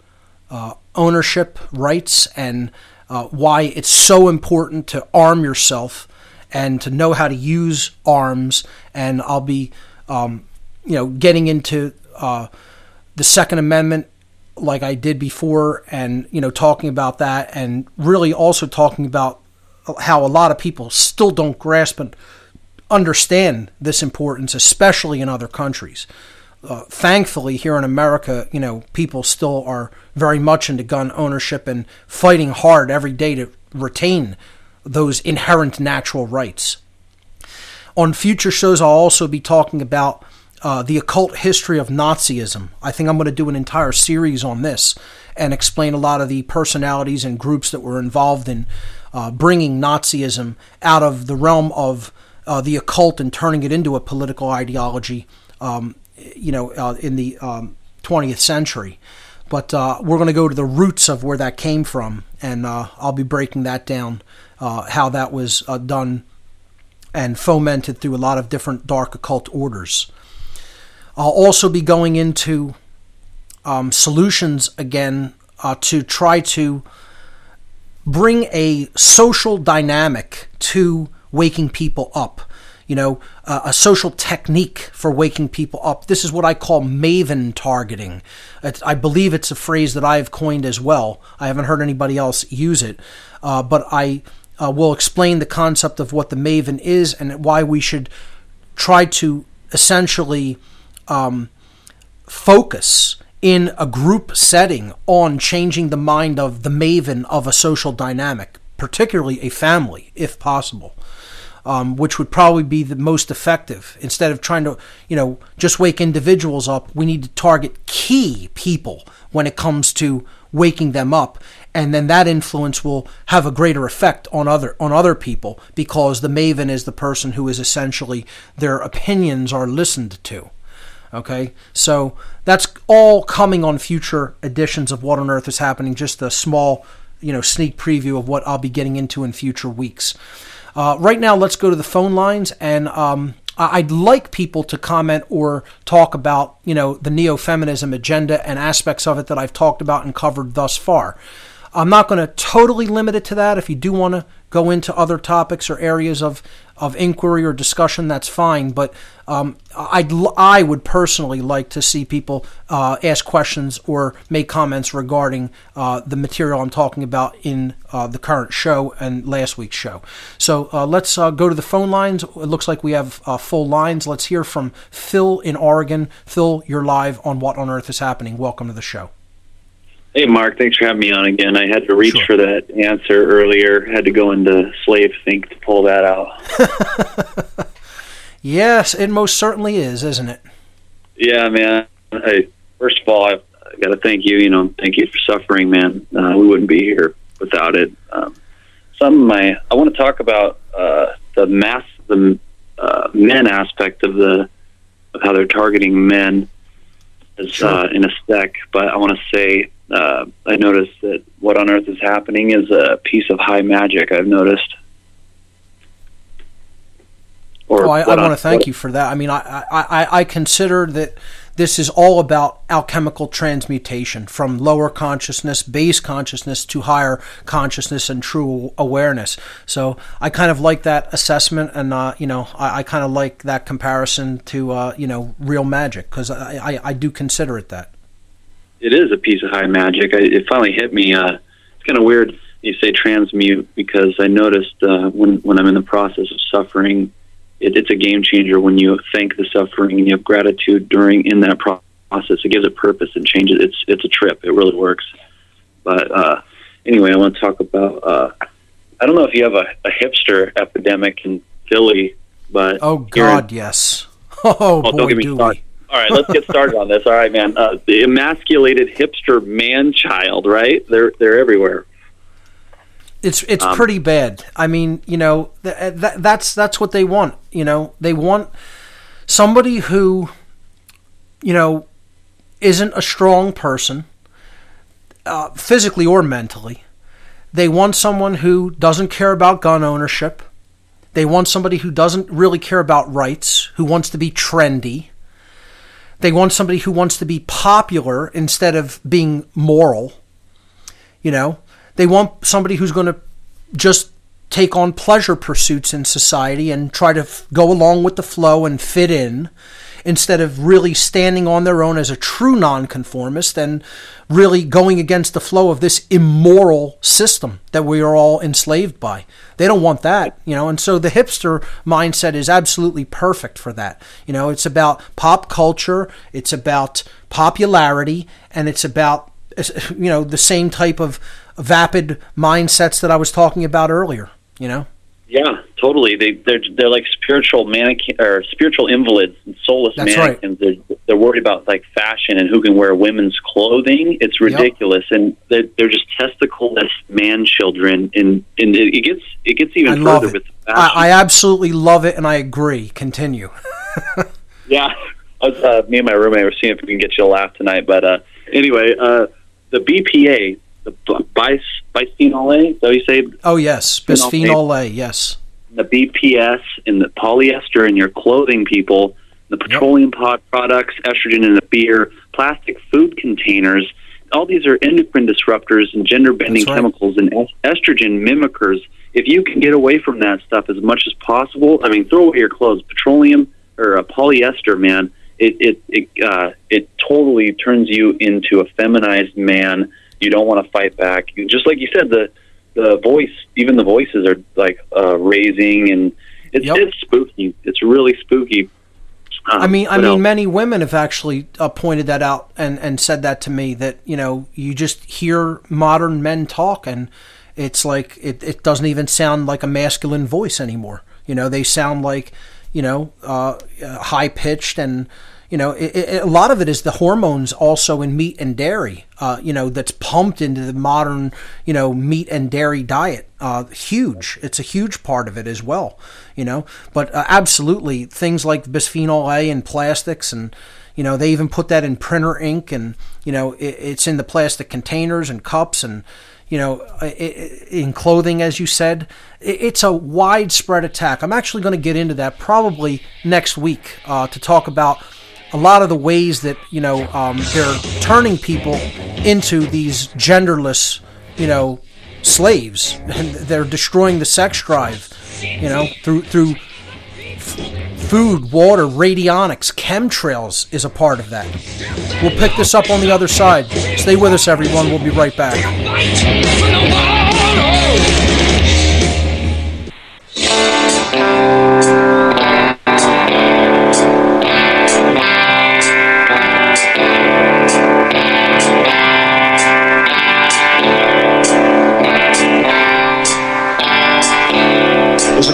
[SPEAKER 1] ownership rights and why it's so important to arm yourself and to know how to use arms. And I'll be, um, you know, getting into uh, the Second Amendment like I did before, and you know, talking about that, and really also talking about how a lot of people still don't grasp and understand this importance, especially in other countries. Uh, thankfully, here in America, you know, people still are very much into gun ownership and fighting hard every day to retain those inherent natural rights. On future shows, I'll also be talking about uh, the occult history of Nazism. I think I'm going to do an entire series on this and explain a lot of the personalities and groups that were involved in uh, bringing Nazism out of the realm of uh, the occult and turning it into a political ideology. Um, you know, uh, in the um, 20th century. But uh, we're going to go to the roots of where that came from, and uh, I'll be breaking that down, uh, how that was uh, done and fomented through a lot of different dark occult orders. I'll also be going into um, solutions again uh, to try to bring a social dynamic to waking people up. You know, uh, a social technique for waking people up. This is what I call maven targeting. I believe it's a phrase that I have coined as well. I haven't heard anybody else use it, uh, but I uh, will explain the concept of what the maven is and why we should try to essentially um, focus in a group setting on changing the mind of the maven of a social dynamic, particularly a family, if possible. Um, which would probably be the most effective. Instead of trying to, you know, just wake individuals up, we need to target key people when it comes to waking them up, and then that influence will have a greater effect on other on other people because the maven is the person who is essentially their opinions are listened to. Okay, so that's all coming on future editions of What on Earth is Happening. Just a small, you know, sneak preview of what I'll be getting into in future weeks. Uh, right now, let's go to the phone lines, and um, I'd like people to comment or talk about, you know, the neo-feminism agenda and aspects of it that I've talked about and covered thus far. I'm not going to totally limit it to that. If you do want to go into other topics or areas of, of inquiry or discussion, that's fine. But um, I'd, I would personally like to see people uh, ask questions or make comments regarding uh, the material I'm talking about in uh, the current show and last week's show. So uh, let's uh, go to the phone lines. It looks like we have uh, full lines. Let's hear from Phil in Oregon. Phil, you're live on What on Earth is Happening. Welcome to the show.
[SPEAKER 2] Hey, Mark. Thanks for having me on again. I had to reach
[SPEAKER 1] Sure.
[SPEAKER 2] for that answer earlier. Had to go into slave think to pull that out.
[SPEAKER 1] Yes, it most certainly is, isn't it?
[SPEAKER 2] Yeah, man. I, first of all, I, I got to thank you. You know, thank you for suffering, man. Uh, we wouldn't be here without it. Um, some of my, I want to talk about uh, the mass, the uh, men aspect of the of how they're targeting men as, uh, in a sec. But I want to say, uh, I noticed that what on earth is happening is a piece of high magic. I've noticed. Or
[SPEAKER 1] Oh, I, I want to thank
[SPEAKER 2] what-
[SPEAKER 1] you for that. I mean, I, I, I, consider that this is all about alchemical transmutation from lower consciousness, base consciousness, to higher consciousness and true awareness. So I kind of like that assessment, and uh, you know, I, I kind of like that comparison to uh, you know real magic because I, I, I do consider it that.
[SPEAKER 2] It is a piece of high magic. I, it finally hit me. Uh, it's kind of weird you say transmute because I noticed uh, when when I'm in the process of suffering, it, it's a game changer when you thank the suffering and you have gratitude during in that process. It gives it purpose and changes. It's it's a trip. It really works. But uh, anyway, I want to talk about. Uh, I don't know if you have a, a hipster epidemic in Philly, but
[SPEAKER 1] Oh
[SPEAKER 2] here
[SPEAKER 1] God, yes. Oh
[SPEAKER 2] Oh,
[SPEAKER 1] boy,
[SPEAKER 2] don't get me
[SPEAKER 1] do
[SPEAKER 2] started. All right, let's get started on this. All right, man. Uh, the emasculated hipster man child, right? They're they're everywhere.
[SPEAKER 1] It's it's
[SPEAKER 2] Um,
[SPEAKER 1] pretty bad. I mean, you know, th- th- that's that's what they want. You know, they want somebody who, you know, isn't a strong person, uh, physically or mentally. They want someone who doesn't care about gun ownership. They want somebody who doesn't really care about rights, who wants to be trendy. They want somebody who wants to be popular instead of being moral. You know, they want somebody who's going to just take on pleasure pursuits in society and try to f- go along with the flow and fit in instead of really standing on their own as a true nonconformist and really going against the flow of this immoral system that we are all enslaved by. They don't want that, you know, and so the hipster mindset is absolutely perfect for that. You know, it's about pop culture, it's about popularity, and it's about you know the same type of vapid mindsets that I was talking about earlier, you know.
[SPEAKER 2] Yeah, totally. They they're they're like spiritual mannequin or spiritual invalids and soulless
[SPEAKER 1] That's right.
[SPEAKER 2] They're they're worried about like fashion and who can wear women's clothing. It's ridiculous, and they're they're just testicleless man children. And and it, it gets it gets even
[SPEAKER 1] I
[SPEAKER 2] further
[SPEAKER 1] it.
[SPEAKER 2] with.
[SPEAKER 1] I, I absolutely love it, and I agree. Continue.
[SPEAKER 2] Yeah, was, uh, me and my roommate were seeing if we can get you a laugh tonight. But uh, anyway, uh, the BPA, the bis bisphenol A, is that you say?
[SPEAKER 1] Oh yes,
[SPEAKER 2] bisphenol A.
[SPEAKER 1] Yes.
[SPEAKER 2] The BPS and the polyester in your clothing, people, the petroleum pod products, estrogen in the beer, plastic food containers. All these are endocrine disruptors and gender bending
[SPEAKER 1] right.
[SPEAKER 2] chemicals and estrogen mimickers. If you can get away from that stuff as much as possible, I mean, throw away your clothes. Petroleum or uh, polyester, man, it it it, uh, it totally turns you into a feminized man. You don't want to fight back. Just like you said, the the voice, even the voices are like uh, raising, and it's
[SPEAKER 1] Yep.
[SPEAKER 2] it's spooky. It's really spooky. Um,
[SPEAKER 1] I mean, I mean,
[SPEAKER 2] else?
[SPEAKER 1] many women have actually uh, pointed that out and, and said that to me that you know you just hear modern men talk and it's like it, it doesn't even sound like a masculine voice anymore. You know, they sound like you know uh, high pitched and you know it, it, a lot of it is the hormones also in meat and dairy. Uh, you know, that's pumped into the modern you know meat and dairy diet. Uh, huge. It's a huge part of it as well. You know, but uh, absolutely things like bisphenol A and plastics and you know they even put that in printer ink and you know it, it's in the plastic containers and cups and you know in clothing as you said it's a widespread attack i'm actually going to get into that probably next week uh, to talk about a lot of the ways that you know um, they're turning people into these genderless you know slaves and they're destroying the sex drive you know through through food, water, radionics, chemtrails is a part of that. We'll pick this up on the other side. Stay with us, everyone. We'll be right back.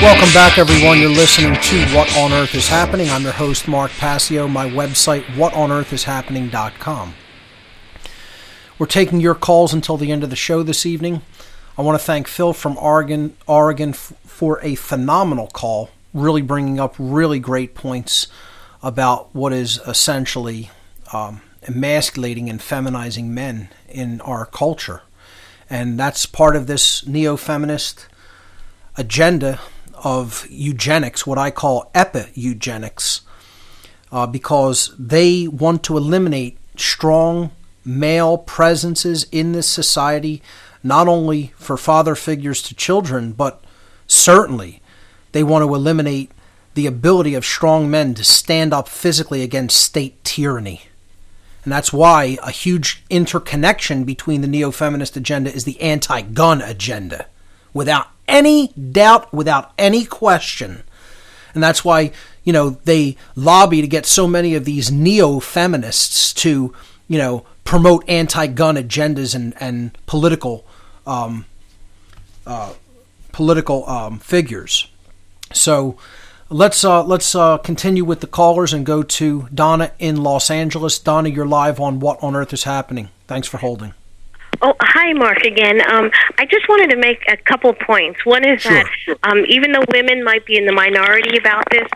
[SPEAKER 1] Welcome back, everyone. You're listening to What on Earth is Happening. I'm your host, Mark Passio. My website, whatonearthishappening.com. We're taking your calls until the end of the show this evening. I want to thank Phil from Oregon, Oregon for a phenomenal call, really bringing up really great points about what is essentially um, emasculating and feminizing men in our culture. And that's part of this neo feminist agenda of eugenics, what I call epi-eugenics, uh, because they want to eliminate strong male presences in this society, not only for father figures to children, but certainly they want to eliminate the ability of strong men to stand up physically against state tyranny. And that's why a huge interconnection between the neo feminist agenda is the anti gun agenda. Without any doubt, without any question. And that's why, you know, they lobby to get so many of these neo feminists to, you know, promote anti gun agendas and, and political um, uh, political um, figures. So let's uh, let's uh, continue with the callers and go to Donna in Los Angeles. Donna, you're live on What on Earth is Happening. Thanks for holding.
[SPEAKER 4] Oh, hi, Mark again. Um, I just wanted to make a couple points. One is
[SPEAKER 1] Sure.
[SPEAKER 4] that um, even though women might be in the minority about this,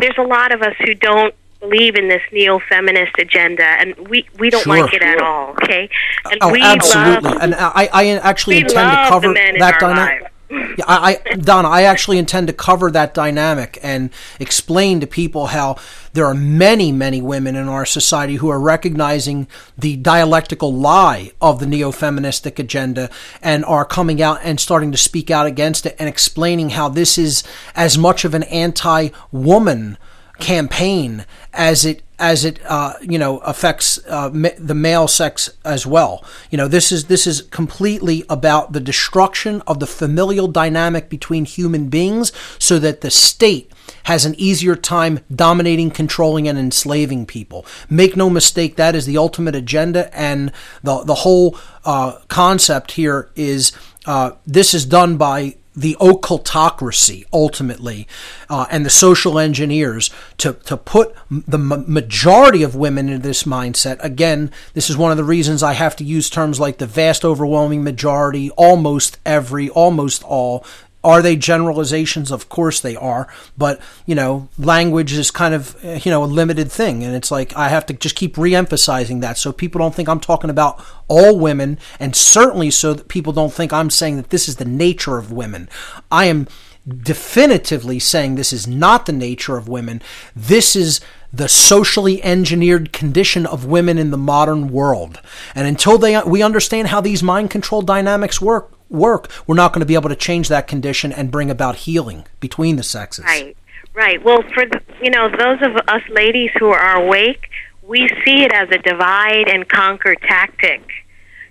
[SPEAKER 4] there's a lot of us who don't believe in this neo-feminist agenda, and we we don't
[SPEAKER 1] Sure.
[SPEAKER 4] like it at all. Okay, and
[SPEAKER 1] Oh,
[SPEAKER 4] we
[SPEAKER 1] absolutely.
[SPEAKER 4] love
[SPEAKER 1] and I, I actually intend to cover that dynamic. Yeah, I, I, Donna, I actually intend to cover that dynamic and explain to people how there are many, many women in our society who are recognizing the dialectical lie of the neo-feministic agenda and are coming out and starting to speak out against it and explaining how this is as much of an anti-woman campaign as it as it uh, you know affects uh, ma- the male sex as well. You know this is this is completely about the destruction of the familial dynamic between human beings, so that the state has an easier time dominating, controlling, and enslaving people. Make no mistake, that is the ultimate agenda, and the the whole uh, concept here is uh, this is done by the occultocracy ultimately uh, and the social engineers to, to put the majority of women into this mindset. Again this is one of the reasons i have to use terms like the vast overwhelming majority almost every almost all are they generalizations? Of course they are. But you know language is kind of you know a limited thing. And it's like i have to just keep re-emphasizing that. So people don't think i'm talking about all women. And certainly so that people don't think i'm saying that this is the nature of women. I am definitively saying this is not the nature of women. This is the socially engineered condition of women in the modern world. And until they we understand how these mind control dynamics work work we're not going to be able to change that condition and bring about healing between the sexes
[SPEAKER 4] Right, right. Well, for the, you know those of us ladies who are awake, we see it as a divide and conquer tactic.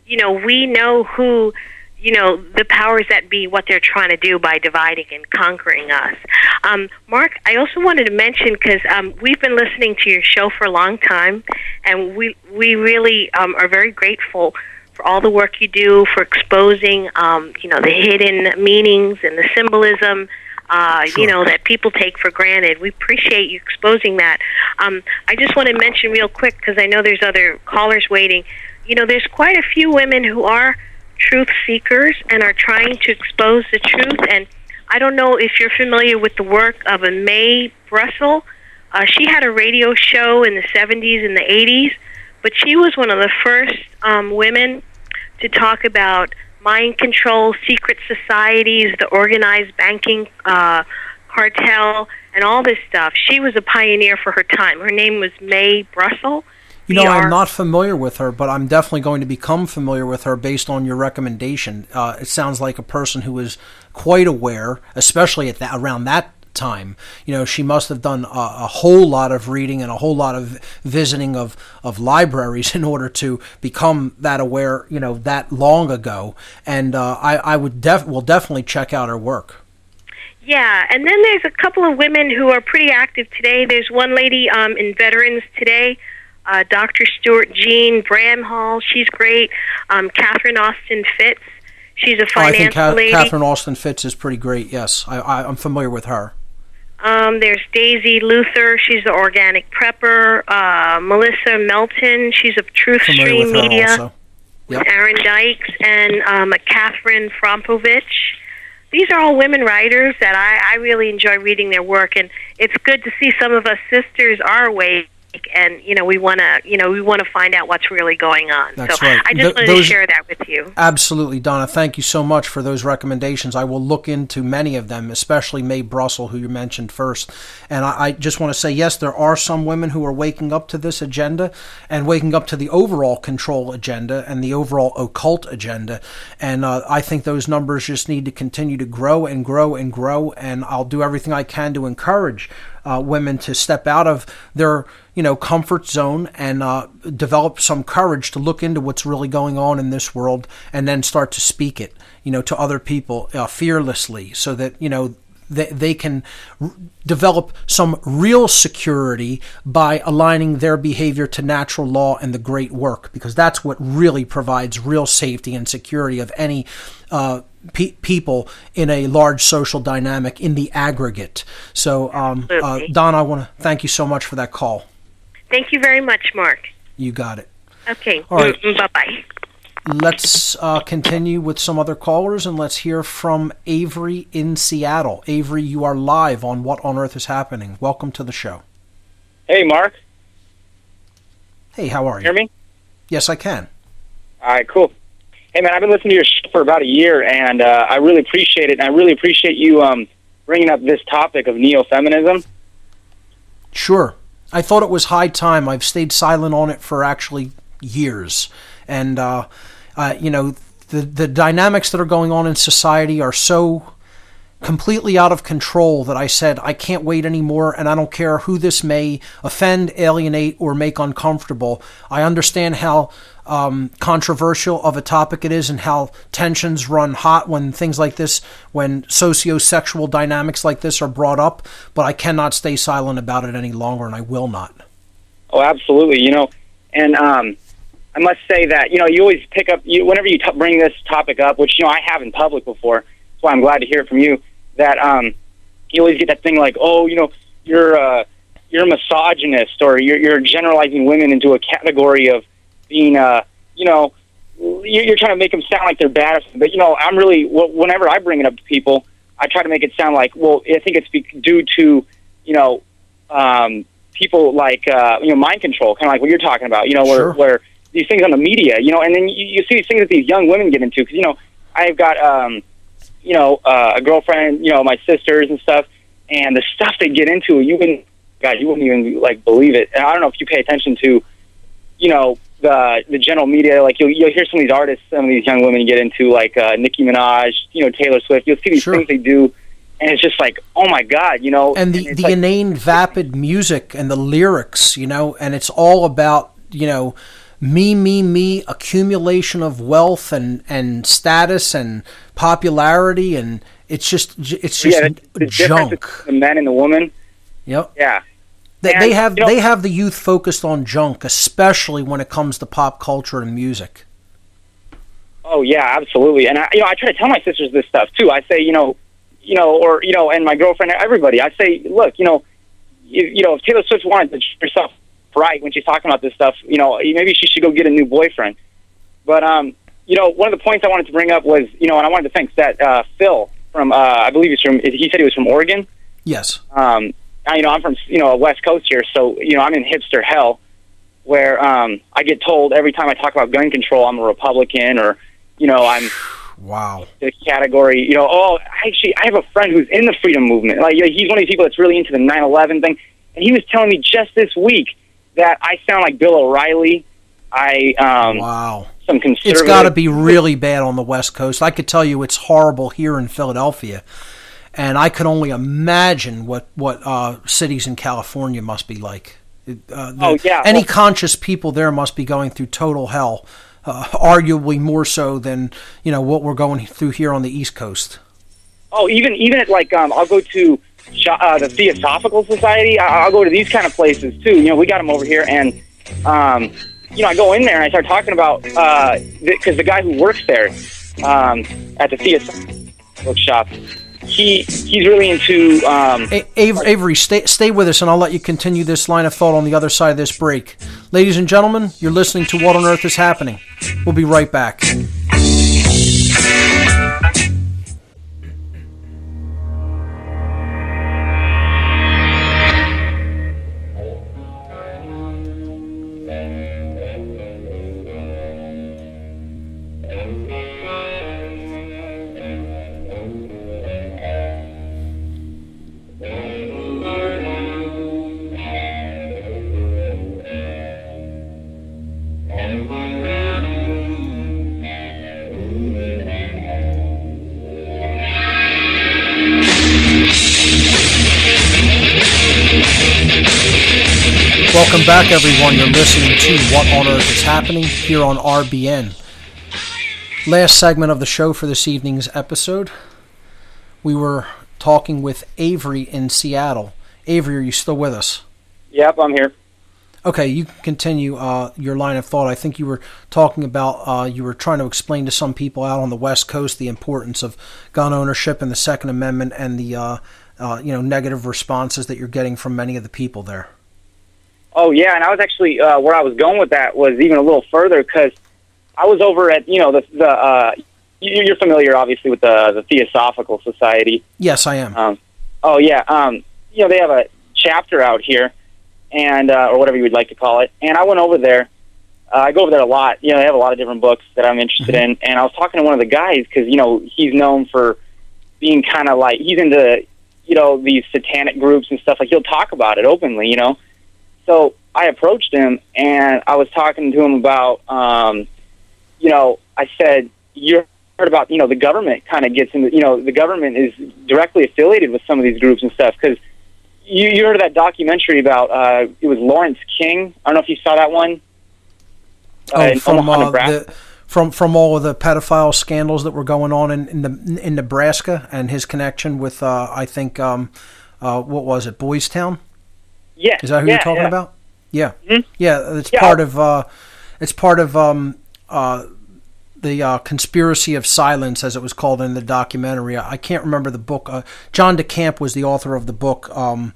[SPEAKER 4] You know, we know who, you know, the powers that be, what they're trying to do by dividing and conquering us. Um, Mark, I also wanted to mention because um, we've been listening to your show for a long time, and we we really um, are very grateful for all the work you do for exposing, um, you know, the hidden meanings and the symbolism uh, you know, that people take for granted. We appreciate you exposing that. Um, I just want to mention real quick because I know there's other callers waiting. You know, there's quite a few women who are truth seekers and are trying to expose the truth. And I don't know if you're familiar with the work of a Mae Brussell. Uh, she had a radio show in the 70s and the 80s, but she was one of the first um, women to talk about mind control, secret societies, the organized banking uh, cartel, and all this stuff. She was a pioneer for her time. Her name was Mae Brussell.
[SPEAKER 1] You know, I'm not familiar with her, but I'm definitely going to become familiar with her based on your recommendation. Uh, it sounds like a person who is quite aware, especially at that around that time. You know, she must have done a, a whole lot of reading and a whole lot of visiting of of libraries in order to become that aware. You know, that long ago, and uh, I I would def will definitely check out her work.
[SPEAKER 4] Yeah, and then there's a couple of women who are pretty active today. There's one lady um, in Veterans Today, uh, Dr. Stuart Jeanne Bramhall. She's great. Um, Catherine Austin Fitts. She's a
[SPEAKER 1] Oh, I think Ca-
[SPEAKER 4] lady.
[SPEAKER 1] Catherine Austin Fitts is pretty great. Yes, I, I, I'm familiar with her.
[SPEAKER 4] Um, there's Daisy Luther. She's the organic prepper. Uh, Melissa Melton. She's of Truth
[SPEAKER 1] Familiar
[SPEAKER 4] Stream Media.
[SPEAKER 1] also. Yep.
[SPEAKER 4] Aaron Dykes and um, Catherine Frompovich. These are all women writers that I, I really enjoy reading their work, and it's good to see some of us sisters are awake, and you know we want to you know we want to find out what's really going on.
[SPEAKER 1] That's
[SPEAKER 4] so
[SPEAKER 1] right.
[SPEAKER 4] I just
[SPEAKER 1] Th-
[SPEAKER 4] wanted
[SPEAKER 1] those-
[SPEAKER 4] to share that with you.
[SPEAKER 1] Absolutely, Donna. Thank you so much for those recommendations. I will look into many of them, especially Mae Brussell, who you mentioned first. And I, I just want to say, yes, there are some women who are waking up to this agenda and waking up to the overall control agenda and the overall occult agenda. And uh, I think those numbers just need to continue to grow and grow and grow. And I'll do everything I can to encourage uh, women to step out of their you know comfort zone and uh, develop some courage to look into what's really going on in this world and then start to speak it you know to other people uh, fearlessly so that you know they, they can r- develop some real security by aligning their behavior to natural law and the great work because that's what really provides real safety and security of any uh, pe- people in a large social dynamic in the aggregate. So, um, uh, Don, I want to thank you so much for that call.
[SPEAKER 4] Thank you very much, Mark.
[SPEAKER 1] You got it.
[SPEAKER 4] Okay.
[SPEAKER 1] All right.
[SPEAKER 4] Bye bye.
[SPEAKER 1] let's uh, continue with some other callers and let's hear from Avery in Seattle. Avery, you are live on What on Earth is Happening. Welcome to the show.
[SPEAKER 5] Hey, Mark.
[SPEAKER 1] Hey, how are you?
[SPEAKER 5] Hear me?
[SPEAKER 1] Yes, I can.
[SPEAKER 5] All right, cool. Hey, man, I've been listening to your show for about a year, and uh, I really appreciate it. And I really appreciate you um, bringing up this topic of neo-feminism.
[SPEAKER 1] Sure. I thought it was high time. I've stayed silent on it for actually years. And, uh, uh, you know, the, the dynamics that are going on in society are so completely out of control that I said, I can't wait anymore, and I don't care who this may offend, alienate, or make uncomfortable. I understand how um, controversial of a topic it is and how tensions run hot when things like this, when socio-sexual dynamics like this are brought up, but I cannot stay silent about it any longer, and I will not.
[SPEAKER 5] Oh, absolutely. You know, and um, I must say that you know you always pick up you whenever you t- bring this topic up, which you know I have in public before. That's why I'm glad to hear from you. That um, you always get that thing like, oh, you know, you're uh, you're a misogynist, or you're you're generalizing women into a category of being, uh, you know, you're, you're trying to make them sound like they're bad. But you know, I'm really whenever I bring it up to people, I try to make it sound like, well, I think it's due to, you know, um, people like uh, you know mind control, kind of like what you're talking about. You know, where
[SPEAKER 1] Sure.
[SPEAKER 5] where these things on the media, you know, and then you, you see these things that these young women get into because you know I've got um, you know uh, a girlfriend, you know, my sisters and stuff, and the stuff they get into, you wouldn't, God, you wouldn't even like believe it. And I don't know if you pay attention to, you know. The, the general media, like you'll you'll hear some of these artists, some of these young women get into, like uh, Nicki Minaj, you know Taylor Swift. You'll see these
[SPEAKER 1] Sure.
[SPEAKER 5] things they do, and it's just like, oh my god, you know.
[SPEAKER 1] and the,
[SPEAKER 5] it's
[SPEAKER 1] the
[SPEAKER 5] like-
[SPEAKER 1] inane vapid music and the lyrics you know and it's all about you know me me me accumulation of wealth and and status and popularity and it's just it's just
[SPEAKER 5] yeah, the, the
[SPEAKER 1] junk
[SPEAKER 5] the men and the woman.
[SPEAKER 1] yep
[SPEAKER 5] Yeah,
[SPEAKER 1] they,
[SPEAKER 5] And,
[SPEAKER 1] they have
[SPEAKER 5] you know-
[SPEAKER 1] they have the youth focused on junk especially when it comes to pop culture and music
[SPEAKER 5] Oh yeah, absolutely. And I, you know, I try to tell my sisters this stuff too. I say, you know, you know, or you know, and my girlfriend, everybody. I say, look, you know, you, you know, if Taylor Swift wanted to herself right when she's talking about this stuff, you know, maybe she should go get a new boyfriend. But um, you know, one of the points I wanted to bring up was, you know, and I wanted to thank that uh, Phil from, uh, I believe he's from. He said he was from Oregon.
[SPEAKER 1] yes
[SPEAKER 5] um, I, you know, I'm from you know a West Coast here, so you know I'm in hipster hell, where um, I get told every time I talk about gun control, I'm a Republican, or you know I'm
[SPEAKER 1] wow
[SPEAKER 5] the category. You know, oh, I actually I have a friend who's in the freedom movement. Like you know, he's one of these people that's really into the 9/11 thing, and he was telling me just this week that I sound like Bill O'Reilly. I um,
[SPEAKER 1] wow
[SPEAKER 5] some conservative.
[SPEAKER 1] it's got to be really bad on the west coast i could tell you it's horrible here in philadelphia and i could only imagine what what uh, cities in california must be like uh, the-
[SPEAKER 5] Oh, yeah.
[SPEAKER 1] any
[SPEAKER 5] Well-
[SPEAKER 1] conscious people there must be going through total hell uh, arguably more so than you know what we're going through here on the east coast
[SPEAKER 5] Oh, even even at like um, I'll go to uh, the Theosophical Society. I- I'll go to these kind of places too. You know, we got them over here, and um, you know, I go in there and I start talking about because the guy who works there um, at the Theosophical bookshop, he he's really into. Um,
[SPEAKER 1] Avery, Avery, stay, stay with us, and I'll let you continue this line of thought on the other side of this break. Ladies and gentlemen, you're listening to What on Earth is Happening. We'll be right back. Back, everyone. You're listening to What on Earth is Happening here on RBN. Last segment of the show for this evening's episode, we were talking with Avery in Seattle. Avery, are you still with us?
[SPEAKER 5] yep, I'm here.
[SPEAKER 1] Okay, you can continue uh, your line of thought. I think you were talking about uh, you were trying to explain to some people out on the West Coast the importance of gun ownership and the Second Amendment and the uh, uh, you know negative responses that you're getting from many of the people there.
[SPEAKER 5] Oh yeah, and I was actually uh, where I was going with that was even a little further because I was over at you know the the uh, you- you're familiar obviously with the the Theosophical Society.
[SPEAKER 1] Yes, I am.
[SPEAKER 5] Um, oh yeah, um, you know they have a chapter out here, and uh, or whatever you would like to call it. And I went over there. Uh, I go over there a lot. You know, they have a lot of different books that I'm interested in. And I was talking to one of the guys because you know he's known for being kind of like he's into you know these satanic groups and stuff. Like he'll talk about it openly. You know, so I approached him and I was talking to him about, um, you know, I said, you heard about, you know, the government kind of gets in, you know, the government is directly affiliated with some of these groups and stuff because you, you heard of that documentary about, uh, it was Lawrence King. I don't know if you saw that one. Uh,
[SPEAKER 1] oh, from
[SPEAKER 5] Omaha,
[SPEAKER 1] uh, the from from all of the pedophile scandals that were going on in in, the, in Nebraska and his connection with uh, I think um, uh, what was it Boys Town?
[SPEAKER 5] Yeah.
[SPEAKER 1] Is that who
[SPEAKER 5] yeah,
[SPEAKER 1] you're talking
[SPEAKER 5] yeah.
[SPEAKER 1] about? Yeah,
[SPEAKER 5] Mhm.
[SPEAKER 1] yeah. It's
[SPEAKER 5] Yeah,
[SPEAKER 1] part of uh, it's part of um, uh, the uh, conspiracy of silence, as it was called in the documentary. I can't remember the book. Uh, John DeCamp was the author of the book, um,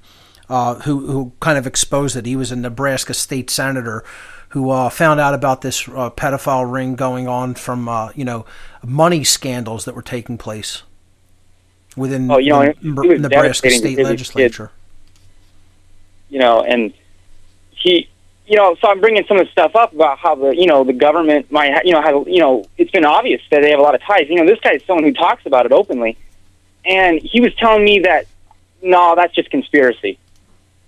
[SPEAKER 1] uh, who who kind of exposed it. He was a Nebraska state senator who uh, found out about this uh, pedophile ring going on from uh, you know money scandals that were taking place within
[SPEAKER 5] Oh, you know,
[SPEAKER 1] the
[SPEAKER 5] it- it was
[SPEAKER 1] Nebraska state legislature.
[SPEAKER 5] You know, and he, you know, so I'm bringing some of the stuff up about how the, you know, the government might, ha- you know, how, you know, it's been obvious that they have a lot of ties. You know, this guy is someone who talks about it openly, and he was telling me that, no, that's just conspiracy,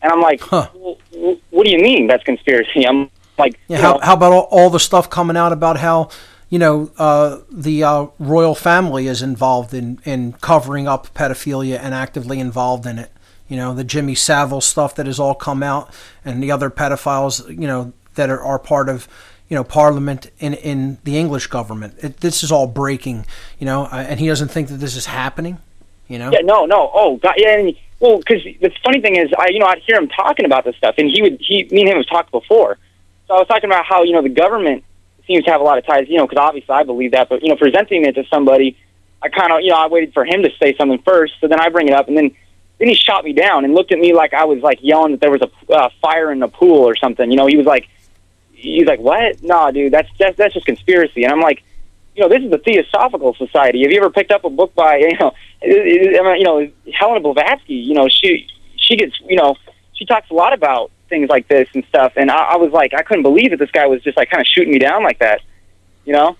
[SPEAKER 5] and I'm like,
[SPEAKER 1] Huh.
[SPEAKER 5] what do you mean that's conspiracy? I'm like,
[SPEAKER 1] Yeah, how,
[SPEAKER 5] know,
[SPEAKER 1] how about all, all the stuff coming out about how you know uh, the uh, royal family is involved in in covering up pedophilia and actively involved in it? You know, the Jimmy Savile stuff that has all come out, and the other pedophiles, you know, that are, are part of you know Parliament in in the English government. It, this is all breaking, you know, uh, and he doesn't think that this is happening. You know,
[SPEAKER 5] Yeah, no, no. Oh, God, yeah. And, well, because the funny thing is, I, you know, I'd hear him talking about this stuff, and he would, he, me and him have talked before. So I was talking about how you know the government seems to have a lot of ties, you know, because obviously I believe that, but you know, presenting it to somebody, I kind of, you know, I waited for him to say something first, so then I bring it up, and then then he shot me down and looked at me like I was like yelling that there was a uh, fire in the pool or something. You know, he was like, he's like, what? No, dude, that's that's that's just conspiracy. And I'm like, you know, this is the Theosophical Society. Have you ever picked up a book by you know, you know, Helena Blavatsky? You know, she she gets you know, she talks a lot about things like this and stuff. And I, I was like, I couldn't believe that this guy was just like kind of shooting me down like that. You know.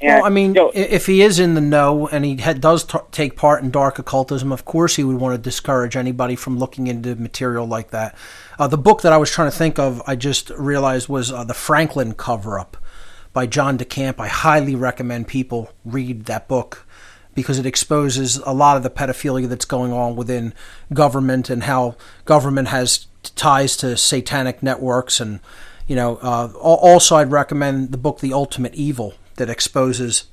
[SPEAKER 5] And,
[SPEAKER 1] well, I mean,
[SPEAKER 5] you know,
[SPEAKER 1] if he is in the know and he had, does t- take part in dark occultism, of course he would want to discourage anybody from looking into material like that. Uh, the book that I was trying to think of, I just realized was uh, the Franklin Cover Up by John DeCamp. I highly recommend people read that book because it exposes a lot of the pedophilia that's going on within government and how government has ties to satanic networks and you know uh, also i'd recommend the book the ultimate evil that exposes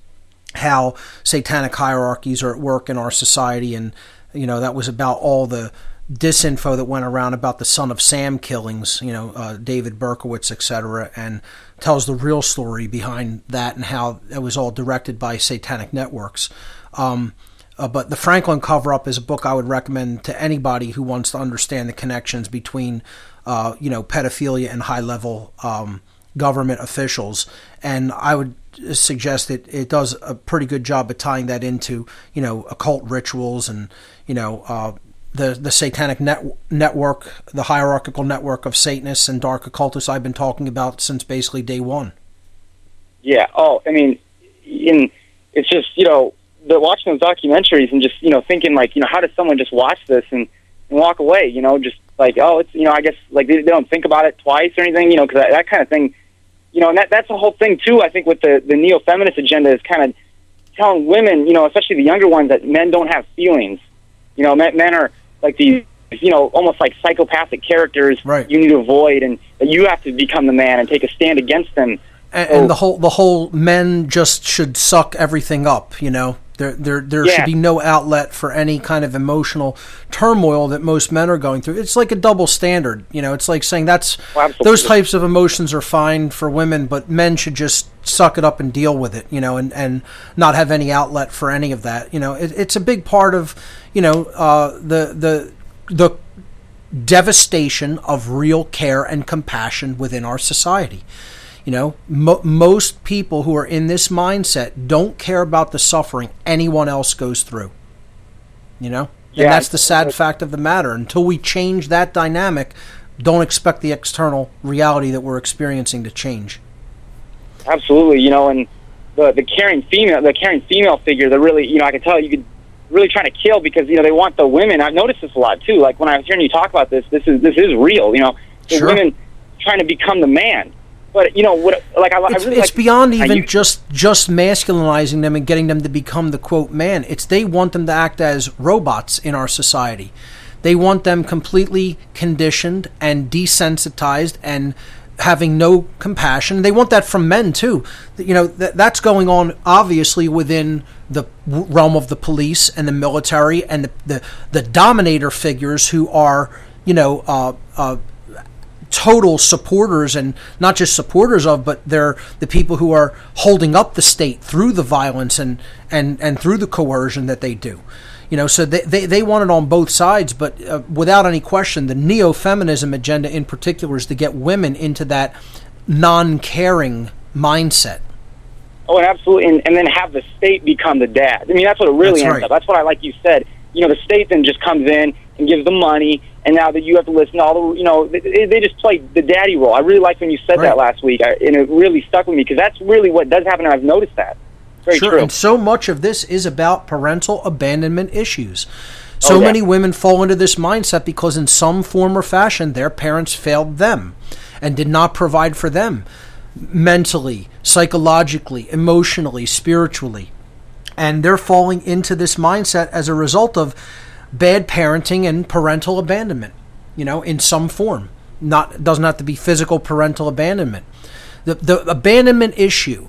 [SPEAKER 1] how satanic hierarchies are at work in our society and you know that was about all the disinfo that went around about the son of sam killings you know uh, david berkowitz etc and tells the real story behind that and how it was all directed by satanic networks um, uh, but the Franklin cover up is a book I would recommend to anybody who wants to understand the connections between, uh, you know, pedophilia and high level um, government officials. And I would suggest that it does a pretty good job of tying that into, you know, occult rituals and, you know, uh, the the satanic net, network, the hierarchical network of Satanists and dark occultists I've been talking about since basically day one.
[SPEAKER 5] Yeah. Oh, I mean, in it's just you know the watching those documentaries and just you know thinking like you know how does someone just watch this and, and walk away? You know, just like oh it's you know I guess like they, they don't think about it twice or anything. You know, because that, that kind of thing. You know, and that that's the whole thing too. I think with the the neo feminist agenda is kind of telling women, you know, especially the younger ones, that men don't have feelings. You know, men, men are like these. You know, almost like psychopathic characters
[SPEAKER 1] Right.
[SPEAKER 5] you need to avoid, and that you have to become the man and take a stand against them.
[SPEAKER 1] and,
[SPEAKER 5] Oh.
[SPEAKER 1] and the whole the whole men just should suck everything up you know there there there
[SPEAKER 5] Yeah.
[SPEAKER 1] should be no outlet for any kind of emotional turmoil that most men are going through it's like a double standard you know it's like saying that's
[SPEAKER 5] Oh, absolutely.
[SPEAKER 1] those types of emotions are fine for women but men should just suck it up and deal with it you know and and not have any outlet for any of that you know it, it's a big part of you know uh the the the devastation of real care and compassion within our society You know, mo- most people who are in this mindset don't care about the suffering anyone else goes through. You know? And
[SPEAKER 5] Yeah,
[SPEAKER 1] that's the sad fact of the matter. Until we change that dynamic, don't expect the external reality that we're experiencing to change.
[SPEAKER 5] Absolutely, you know, and the the caring female, the caring female figure, that really, you know, I can tell you could really trying to kill because you know they want the women. I've noticed this a lot too. Like when I was hearing you talk about this, this is this is real. You know, the
[SPEAKER 1] Sure.
[SPEAKER 5] women trying to become the man. But you know what? Like I,
[SPEAKER 1] It's,
[SPEAKER 5] I really
[SPEAKER 1] it's
[SPEAKER 5] like,
[SPEAKER 1] beyond even
[SPEAKER 5] you-
[SPEAKER 1] just just masculinizing them and getting them to become the quote man. It's they want them to act as robots in our society. They want them completely conditioned and desensitized and having no compassion. They want that from men too. You know that that's going on obviously within the realm of the police and the military and the the, the dominator figures who are you know uh, uh, total supporters and not just supporters of but they're the people who are holding up the state through the violence and and and through the coercion that they do you know so they they, they want it on both sides but uh, without any question the neo-feminism agenda in particular is to get women into that non-caring mindset
[SPEAKER 5] Oh, and absolutely, and, and then have the state become the dad. I mean, that's what it really
[SPEAKER 1] That's
[SPEAKER 5] ends
[SPEAKER 1] right.
[SPEAKER 5] up. That's what I like you said. You know, the state then just comes in and gives the money, and now that you have to listen to all the, you know, they, they just play the daddy role. I really liked when you said
[SPEAKER 1] Right.
[SPEAKER 5] that last week, I, and it really stuck with me because that's really what does happen, and I've noticed that. Very
[SPEAKER 1] sure
[SPEAKER 5] true.
[SPEAKER 1] and so much of this is about parental abandonment issues so
[SPEAKER 5] Oh, yeah.
[SPEAKER 1] many women fall into this mindset because in some form or fashion their parents failed them and did not provide for them mentally psychologically emotionally spiritually and they're falling into this mindset as a result of bad parenting and parental abandonment you know in some form not doesn't have to be physical parental abandonment the the abandonment issue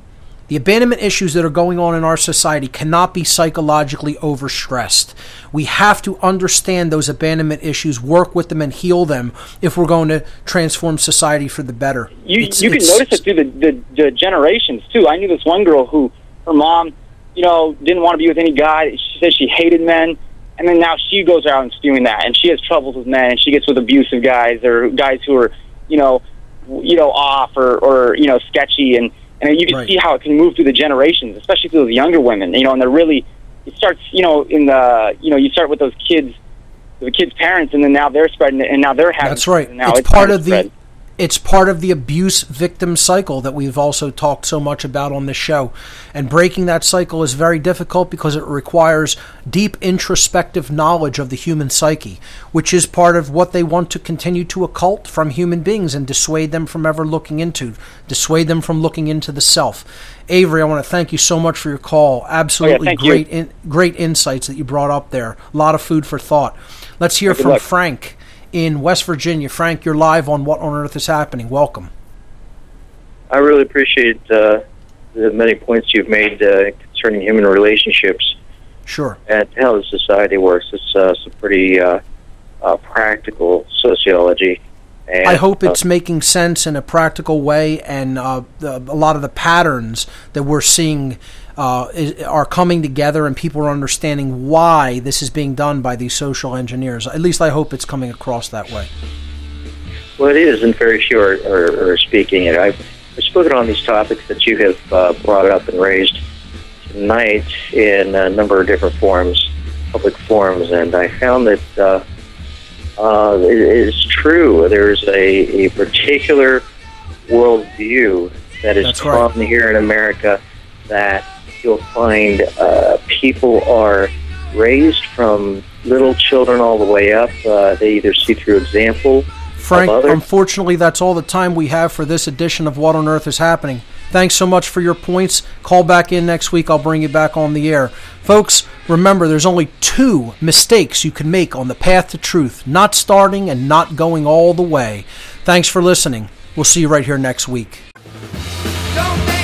[SPEAKER 1] the abandonment issues that are going on in our society cannot be psychologically overstressed. We have to understand those abandonment issues, work with them, and heal them if we're going to transform society for the better.
[SPEAKER 5] you
[SPEAKER 1] It's-
[SPEAKER 5] you can notice it through the, the the generations too. I knew this one girl who her mom, you know, didn't want to be with any guy. She said she hated men, and then now she goes out and spewing that, and she has troubles with men, and she gets with abusive guys or guys who are, you know, you know, off or or you know, sketchy, and and you can
[SPEAKER 1] Right.
[SPEAKER 5] see how it can move through the generations, especially through those younger women. You know, and they're really it starts, you know, in the you know, you start with those kids. The kids' parents, and then now they're spreading it, and now they're having.
[SPEAKER 1] That's right.
[SPEAKER 5] Now
[SPEAKER 1] it's,
[SPEAKER 5] it's
[SPEAKER 1] part of the
[SPEAKER 5] spread.
[SPEAKER 1] It's part of the abuse victim cycle that we've also talked so much about on this show. And breaking that cycle is very difficult because it requires deep introspective knowledge of the human psyche, which is part of what they want to continue to occult from human beings and dissuade them from ever looking into, dissuade them from looking into the self. Avery, I want to thank you so much for your call. Oh, Absolutely
[SPEAKER 5] Oh, you.
[SPEAKER 1] great in, great insights that you brought up there. A lot of food for thought. Let's hear
[SPEAKER 5] Good
[SPEAKER 1] from
[SPEAKER 5] luck.
[SPEAKER 1] Frank in West Virginia. Frank, you're live on What on Earth is Happening. Welcome.
[SPEAKER 6] I really appreciate uh, the many points you've made uh, concerning human relationships
[SPEAKER 1] Sure.
[SPEAKER 6] and how the society works. It's uh, some pretty uh, uh, practical sociology. And,
[SPEAKER 1] I hope
[SPEAKER 6] uh,
[SPEAKER 1] it's making sense in a practical way, and uh, the, a lot of the patterns that we're seeing uh, is, are coming together, and people are understanding why this is being done by these social engineers. At least I hope it's coming across that way.
[SPEAKER 6] Well, it is, and very few are, are, are speaking it. I've, spoken on these topics that you have uh, brought up and raised tonight in a number of different forums, public forums, and I found that uh, uh, it is true. There's a, a particular worldview that is
[SPEAKER 1] That's right.
[SPEAKER 6] common here in America that you'll find uh, people are raised from little children all the way up. Uh, they either see through example
[SPEAKER 1] Frank,
[SPEAKER 6] of
[SPEAKER 1] unfortunately, that's all the time we have for this edition of What on Earth is Happening. Thanks so much for your points. Call back in next week. I'll bring you back on the air. Folks, remember there's only two mistakes you can make on the path to truth not starting and not going all the way. Thanks for listening. We'll see you right here next week.
[SPEAKER 7] Don't